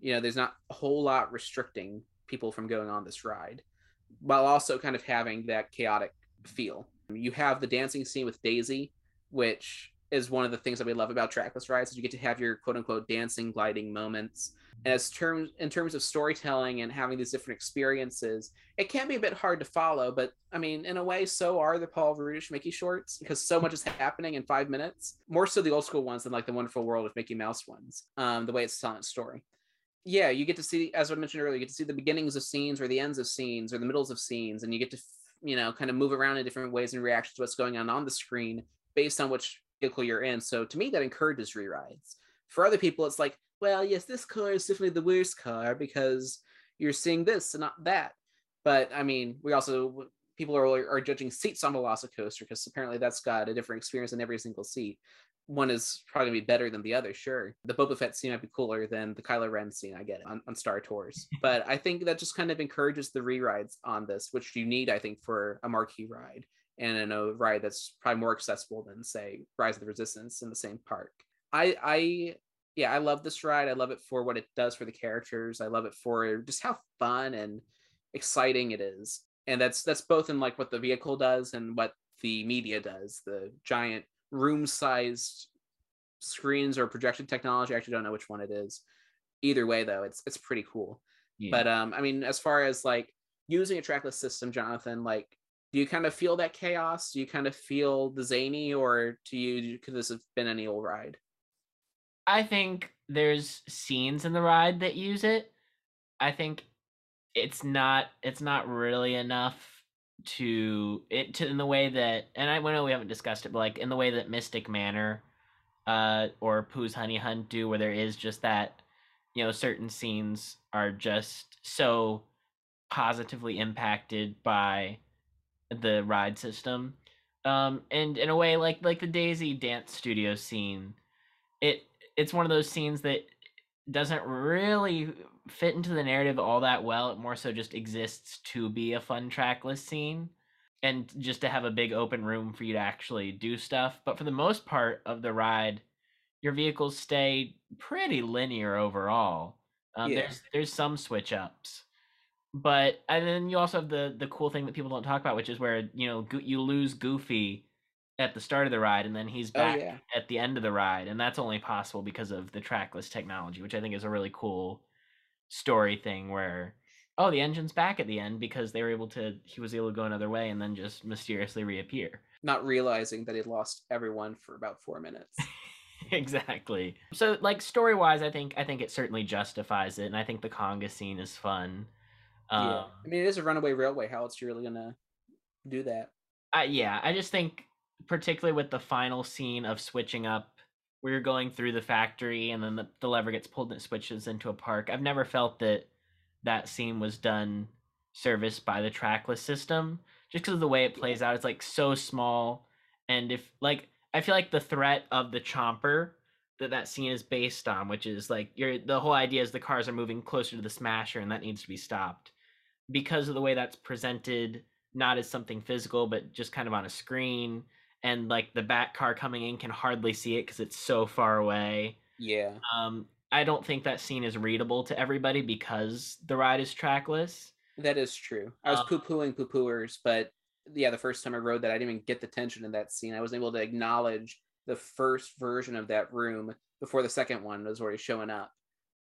You know, there's not a whole lot restricting people from going on this ride, while also kind of having that chaotic feel. You have the dancing scene with Daisy, which is one of the things that we love about trackless rides is you get to have your quote unquote dancing gliding moments and as terms in terms of storytelling and having these different experiences it can be a bit hard to follow but i mean in a way so are the paul Rudish mickey shorts because so much is happening in five minutes more so the old school ones than like the wonderful world of mickey mouse ones um, the way it's telling its story. Yeah you get to see as i mentioned earlier you get to see the beginnings of scenes or the ends of scenes or the middles of scenes and you get to you know kind of move around in different ways in reaction to what's going on on the screen based on which vehicle you're in. So to me that encourages re-rides for other people it's like well, yes, this car is definitely the worst car because you're seeing this and not that. But I mean, we also people are are judging seats on Velocicoaster because apparently that's got a different experience in every single seat. One is probably gonna be better than the other, sure. The Boba Fett scene might be cooler than the Kylo Ren scene. I get it on, on Star Tours, [laughs] but I think that just kind of encourages the re-rides on this, which you need, I think, for a marquee ride and in a ride that's probably more accessible than, say, Rise of the Resistance in the same park. I I yeah, I love this ride. I love it for what it does for the characters. I love it for just how fun and exciting it is. And that's that's both in like what the vehicle does and what the media does. The giant room-sized screens or projection technology. I actually don't know which one it is. Either way, though, it's it's pretty cool. Yeah. But um, I mean, as far as like using a trackless system, Jonathan, like do you kind of feel that chaos? Do you kind of feel the zany, or to you could this have been any old ride? I think there's scenes in the ride that use it. I think it's not it's not really enough to it to in the way that and I know we haven't discussed it, but like in the way that Mystic Manor uh or Pooh's Honey Hunt do where there is just that you know certain scenes are just so positively impacted by the ride system um and in a way like like the daisy dance studio scene it it's one of those scenes that doesn't really fit into the narrative all that well. It more so just exists to be a fun trackless scene and just to have a big open room for you to actually do stuff. But for the most part of the ride, your vehicles stay pretty linear overall. Um, yeah. There's there's some switch ups, but and then you also have the the cool thing that people don't talk about, which is where you know you lose Goofy at the start of the ride and then he's oh, back oh, yeah. at the end of the ride and that's only possible because of the trackless technology which i think is a really cool story thing where oh the engine's back at the end because they were able to he was able to go another way and then just mysteriously reappear. Not realizing that he'd lost everyone for about four minutes. [laughs] Exactly. So like story wise i think i think it certainly justifies it and i think the conga scene is fun. Um, yeah i mean it is a runaway railway. How else you really gonna do that? Uh, yeah i just think particularly with the final scene of switching up where you're going through the factory and then the, the lever gets pulled and it switches into a park. I've never felt that that scene was done service by the trackless system just because of the way it plays out. It's like so small. And if like, I feel like the threat of the chomper that that scene is based on, which is like you're the whole idea is the cars are moving closer to the smasher and that needs to be stopped because of the way that's presented, not as something physical, but just kind of on a screen and like the bat car coming in can hardly see it because it's so far away. Yeah. Um, I don't think that scene is readable to everybody because the ride is trackless. That is true. I was um, poo pooing poo pooers, but yeah, the first time I rode that, I didn't even get the tension in that scene. I was able to acknowledge the first version of that room before the second one was already showing up.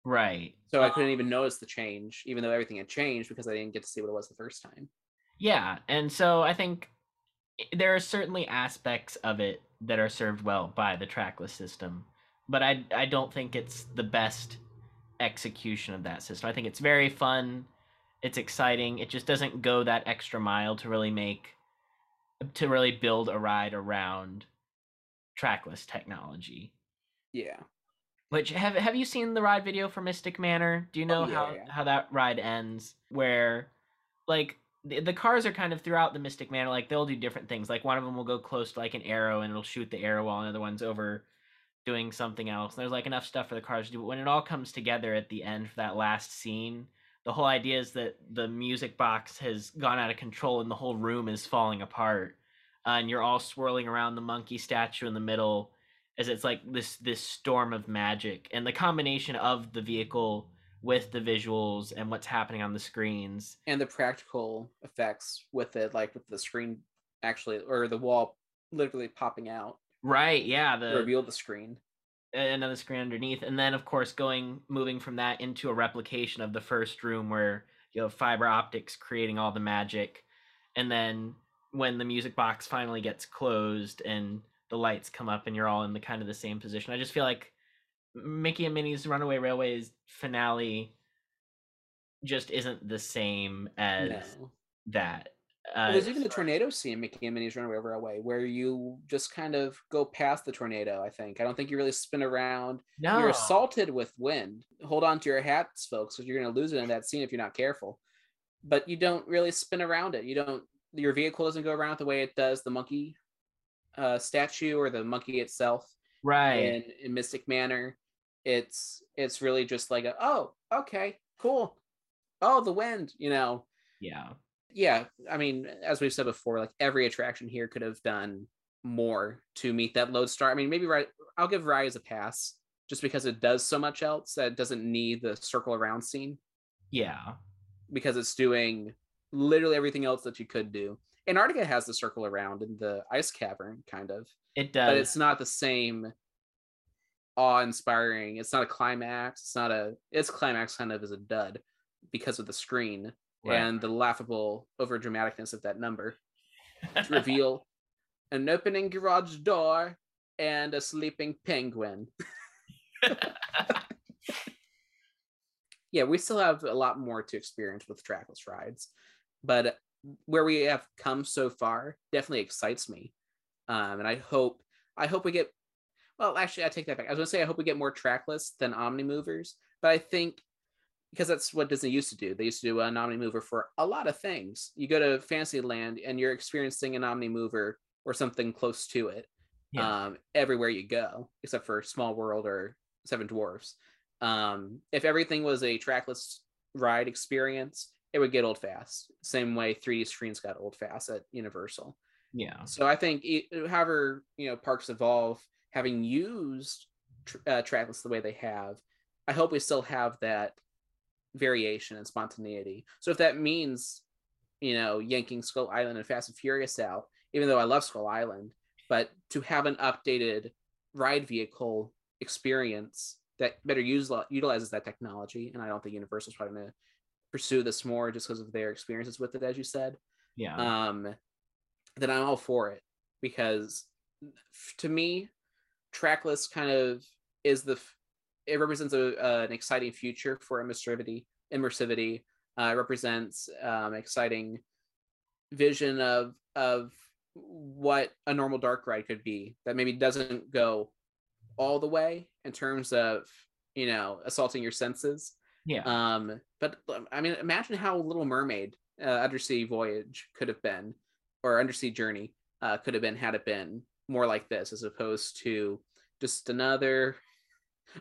Right. So I couldn't even notice the change, even though everything had changed because I didn't get to see what it was the first time. Yeah. And so I think there are certainly aspects of it that are served well by the trackless system, but I I don't think it's the best execution of that system. I think it's very fun, it's exciting. It just doesn't go that extra mile to really make to really build a ride around trackless technology. Yeah. Which have have you seen the ride video for Mystic Manor? Do you oh, know oh, yeah, how yeah. how that ride ends? Where like the, the cars are kind of throughout the Mystic Manor. Like they'll do different things. Like one of them will go close to like an arrow and it'll shoot the arrow while another one's over doing something else. And there's like enough stuff for the cars to do. But when it all comes together at the end for that last scene, the whole idea is that the music box has gone out of control and the whole room is falling apart. Uh, and you're all swirling around the monkey statue in the middle as it's like this this storm of magic. And the combination of the vehicle with the visuals and what's happening on the screens and the practical effects with it like with the screen actually or the wall literally popping out Right, yeah, the reveal the screen. And another screen underneath, and then of course going moving from that into a replication of the first room where you have fiber optics creating all the magic, and then when the music box finally gets closed and the lights come up and you're all in the kind of the same position. I just feel like Mickey and Minnie's Runaway Railways finale just isn't the same as No. that. Well, Uh, there's even the tornado scene, in Mickey and Minnie's Runaway Railway, where you just kind of go past the tornado. I think I don't think you really spin around. no, You're assaulted with wind. Hold on to your hats, folks, because you're going to lose it in that scene if you're not careful. But you don't really spin around it. You don't. Your vehicle doesn't go around the way it does the monkey uh, statue or the monkey itself right. in, in Mystic Manor. It's it's really just like a, oh okay cool oh the wind you know yeah. yeah, I mean, as we've said before, like every attraction here could have done more to meet that lodestar. I mean, maybe right. I'll give Rise a pass just because it does so much else that it doesn't need the circle around scene Yeah. because it's doing literally everything else that you could do. Antarctica has the circle around in the ice cavern, kind of, It does. but it's not the same awe-inspiring. It's not a climax. It's not a. Its climax kind of is a dud because of the screen Right. and the laughable over dramaticness of that number reveal [laughs] an opening garage door and a sleeping penguin. [laughs] Yeah, we still have a lot more to experience with trackless rides, but where we have come so far definitely excites me. Um, and I hope I hope we get well, actually I take that back. I was gonna say I hope we get more trackless than Omni movers, but I think because that's what Disney used to do. They used to do an Omni mover for a lot of things. You go to Fantasyland and you're experiencing an Omni mover or something close to it Yeah. um, everywhere you go, except for Small World or Seven Dwarfs. Um, if everything was a trackless ride experience, it would get old fast. Same way 3D screens got old fast at Universal. yeah. So I think, e- however, you know, parks evolve, having used uh, trackless the way they have, I hope we still have that variation and spontaneity. So if that means, you know, yanking Skull Island and Fast and Furious out, even though I love Skull Island, but to have an updated ride vehicle experience that better use, utilizes that technology, and I don't think Universal's probably going to pursue this more just because of their experiences with it, as you said Yeah. um, then I'm all for it because to me, trackless kind of is the it represents a, uh, an exciting future for immersivity. Immersivity uh, represents um, exciting vision of of what a normal dark ride could be that maybe doesn't go all the way in terms of you know assaulting your senses yeah. um, but um, I mean, imagine how Little Mermaid uh, Undersea Voyage could have been, or Undersea Journey uh, could have been had it been more like this, as opposed to just another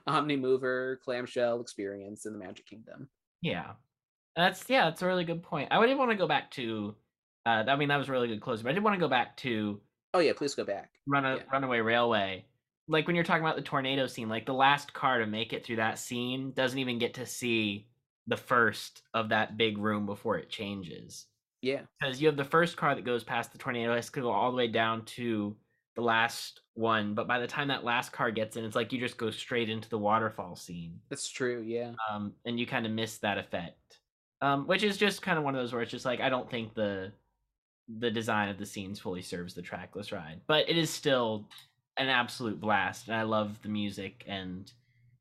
Omni Mover clamshell experience in the Magic Kingdom. Yeah, that's yeah, that's a really good point. I would want to go back to. Uh, I mean, that was a really good close, but I did want to go back to Oh yeah, please go back. Run Yeah. Runaway Railway. Like when you're talking about the tornado scene, like the last car to make it through that scene doesn't even get to see the first of that big room before it changes. Yeah, Because you have the first car that goes past the tornado, it has to go all the way down to the last one. But by the time that last car gets in, it's like you just go straight into the waterfall scene. that's true. Yeah, um, and you kind of miss that effect, um, which is just kind of one of those where it's just like I don't think the the design of the scenes fully serves the trackless ride, but it is still an absolute blast, and I love the music and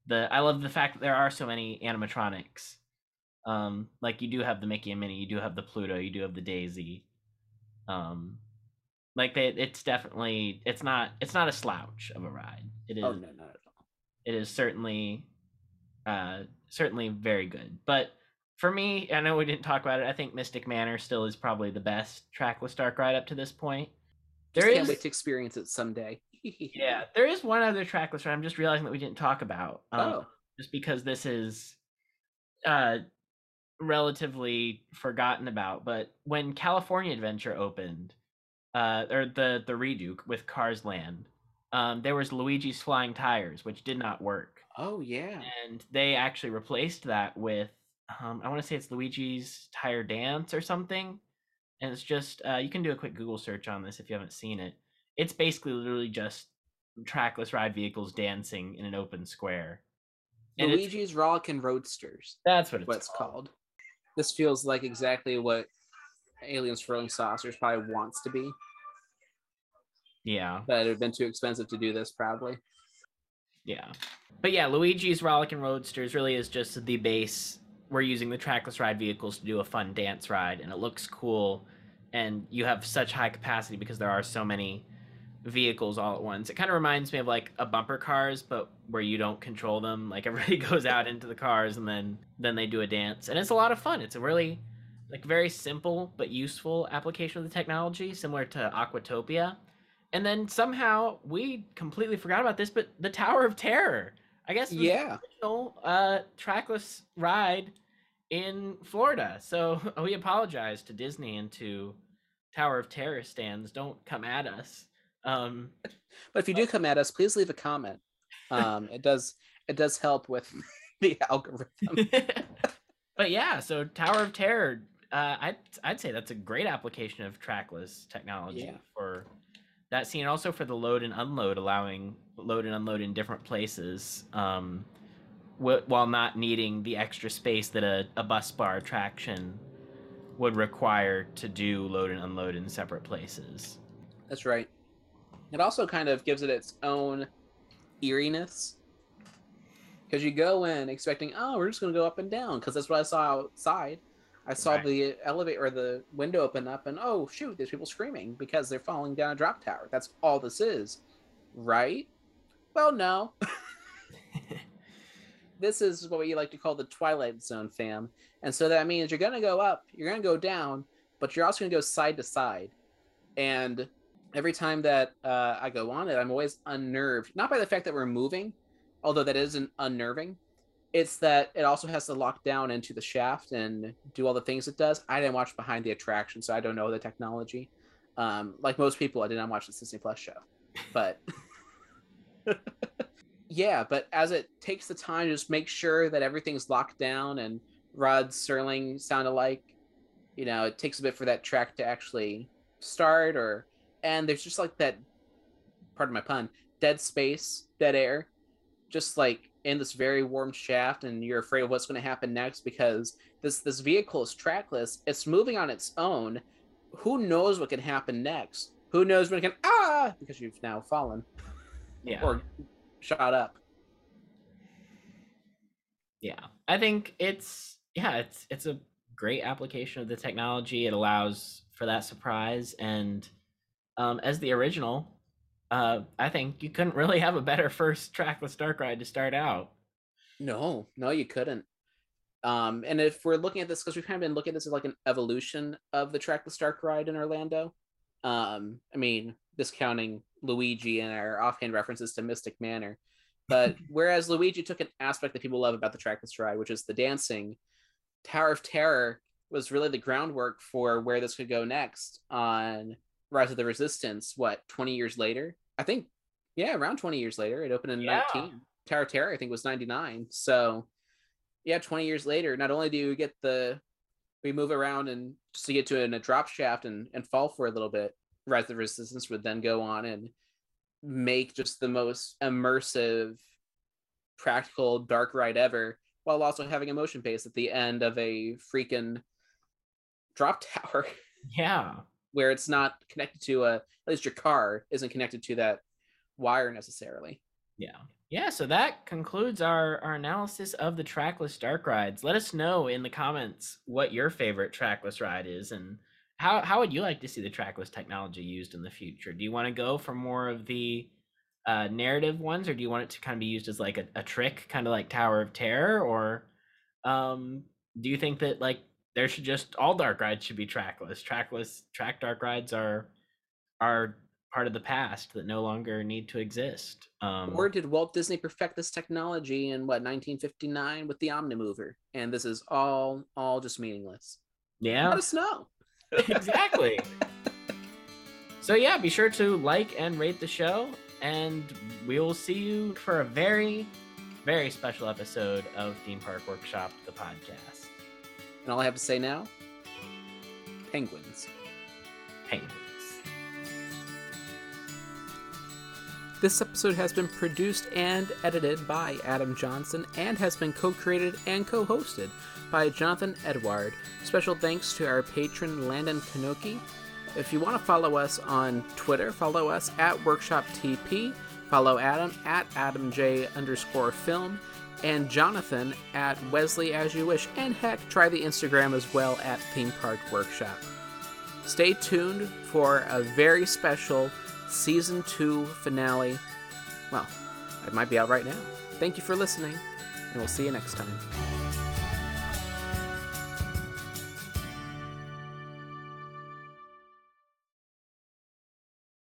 the I love the fact that there are so many animatronics. Um, like you do have the Mickey and Minnie, you do have the Pluto, you do have the Daisy. Um, like they, it's definitely it's not it's not a slouch of a ride. It is oh no, not at all. it is certainly uh certainly very good but for me i know we didn't talk about it i think mystic manor still is probably the best trackless dark ride up to this point Just there can't is wait to experience it someday. [laughs] yeah there is one other trackless ride i'm just realizing that we didn't talk about um, Oh, just because this is uh relatively forgotten about but when california adventure opened uh or the the redo with cars land um there was luigi's flying tires which did not work oh yeah. and they actually replaced that with um, I want to say it's Luigi's Tire Dance or something, and it's just uh, you can do a quick Google search on this if you haven't seen it. It's basically literally just trackless ride vehicles dancing in an open square. And Luigi's Rollickin' Roadsters. that's what it's, What it's called. called. This feels like exactly what Aliens Swirling Saucers probably wants to be, Yeah. but it would have been too expensive to do this, probably. Yeah. But yeah, Luigi's Rollickin' Roadsters really is just the base. We're using the trackless ride vehicles to do a fun dance ride, and it looks cool. And you have such high capacity because there are so many vehicles all at once. It kind of reminds me of like a bumper cars, but where you don't control them. Like everybody [laughs] goes out into the cars and then then they do a dance, and it's a lot of fun. It's a really like very simple but useful application of the technology, similar to Aquatopia. And then somehow we completely forgot about this, but the Tower of Terror. I guess Yeah. original uh, trackless ride in Florida. So [laughs] we apologize to Disney and to Tower of Terror stands. Don't come at us. Um, [laughs] But if you do come at us, please leave a comment. Um, it does it does help with [laughs] the algorithm. but yeah, so Tower of Terror. Uh, I'd I'd say that's a great application of trackless technology Yeah. for that scene, also for the load and unload, allowing load and unload in different places, um, wh- while not needing the extra space that a, a bus bar attraction would require to do load and unload in separate places. That's right. It also kind of gives it its own eeriness. Because you go in expecting, oh, we're just going to go up and down, because that's what I saw outside. I saw Right. the elevator or the window open up, and oh, shoot, there's people screaming because they're falling down a drop tower. That's all this is, right? Well, no. [laughs] this is what we like to call the Twilight Zone fam. And so that means you're going to go up, you're going to go down, but you're also going to go side to side. And every time that uh, I go on it, I'm always unnerved, not by the fact that we're moving, although that isn't unnerving. It's that it also has to lock down into the shaft and do all the things it does. I didn't watch behind the attraction, so I don't know the technology. Um, like most people, I did not watch the Disney Plus show, but [laughs] yeah. But as it takes the time to just make sure that everything's locked down and Rod Serling sound alike, you know, it takes a bit for that track to actually start or and there's just like that pardon my pun dead space dead air just like in this very warm shaft and you're afraid of what's going to happen next because this this vehicle is trackless. It's moving on its own. Who knows what can happen next? Who knows when it can ah because you've now fallen. Yeah. or shot up. Yeah, I think it's yeah, it's it's a great application of the technology. It allows for that surprise, and um, as the original, uh, I think you couldn't really have a better first trackless dark ride to start out. No, no, you couldn't. Um, and if we're looking at this, because we've kind of been looking at this as like an evolution of the trackless dark ride in Orlando. Um, I mean, discounting Luigi and our offhand references to Mystic Manor. But [laughs] whereas Luigi took an aspect that people love about the trackless ride, which is the dancing, Tower of Terror was really the groundwork for where this could go next on Rise of the Resistance. What, 20 years later? I think, yeah, around 20 years later. It opened in Yeah. 19. Tower Terror, I think, was 99. So, yeah, 20 years later, not only do you get the we move around and just to get to in a drop shaft and, and fall for a little bit, Rise of the Resistance would then go on and make just the most immersive, practical dark ride ever, while also having a motion base at the end of a freaking drop [laughs] tower Yeah, where it's not connected to a at least your car isn't connected to that wire necessarily. yeah, yeah. So that concludes our our analysis of the trackless dark rides. Let us know in the comments what your favorite trackless ride is and. How, how would you like to see the trackless technology used in the future? Do you want to go for more of the uh, narrative ones, or do you want it to kind of be used as like a, a trick, kind of like Tower of Terror, or um, do you think that like there should just all dark rides should be trackless? Trackless track dark rides are are part of the past that no longer need to exist. Um, Or did Walt Disney perfect this technology in what 1959 with the Omnimover? And this is all all just meaningless. yeah, Let us know. exactly. [laughs] so yeah, be sure to like and rate the show, and we will see you for a very, very special episode of Theme Park Workshop, the podcast. And all I have to say now, penguins. Penguins. This episode has been produced and edited by Adam Johnson and has been co created and co hosted by Jonathan Edward. Special thanks to our patron Landon Kanoki. If you want to follow us on Twitter, follow us at Workshop TP. Follow Adam at AdamJ underscore film and Jonathan at Wesley as you wish. And heck, try the Instagram as well at Theme Park Workshop. Stay tuned for a very special season two finale. Well, it might be out right now. Thank you for listening, and we'll see you next time.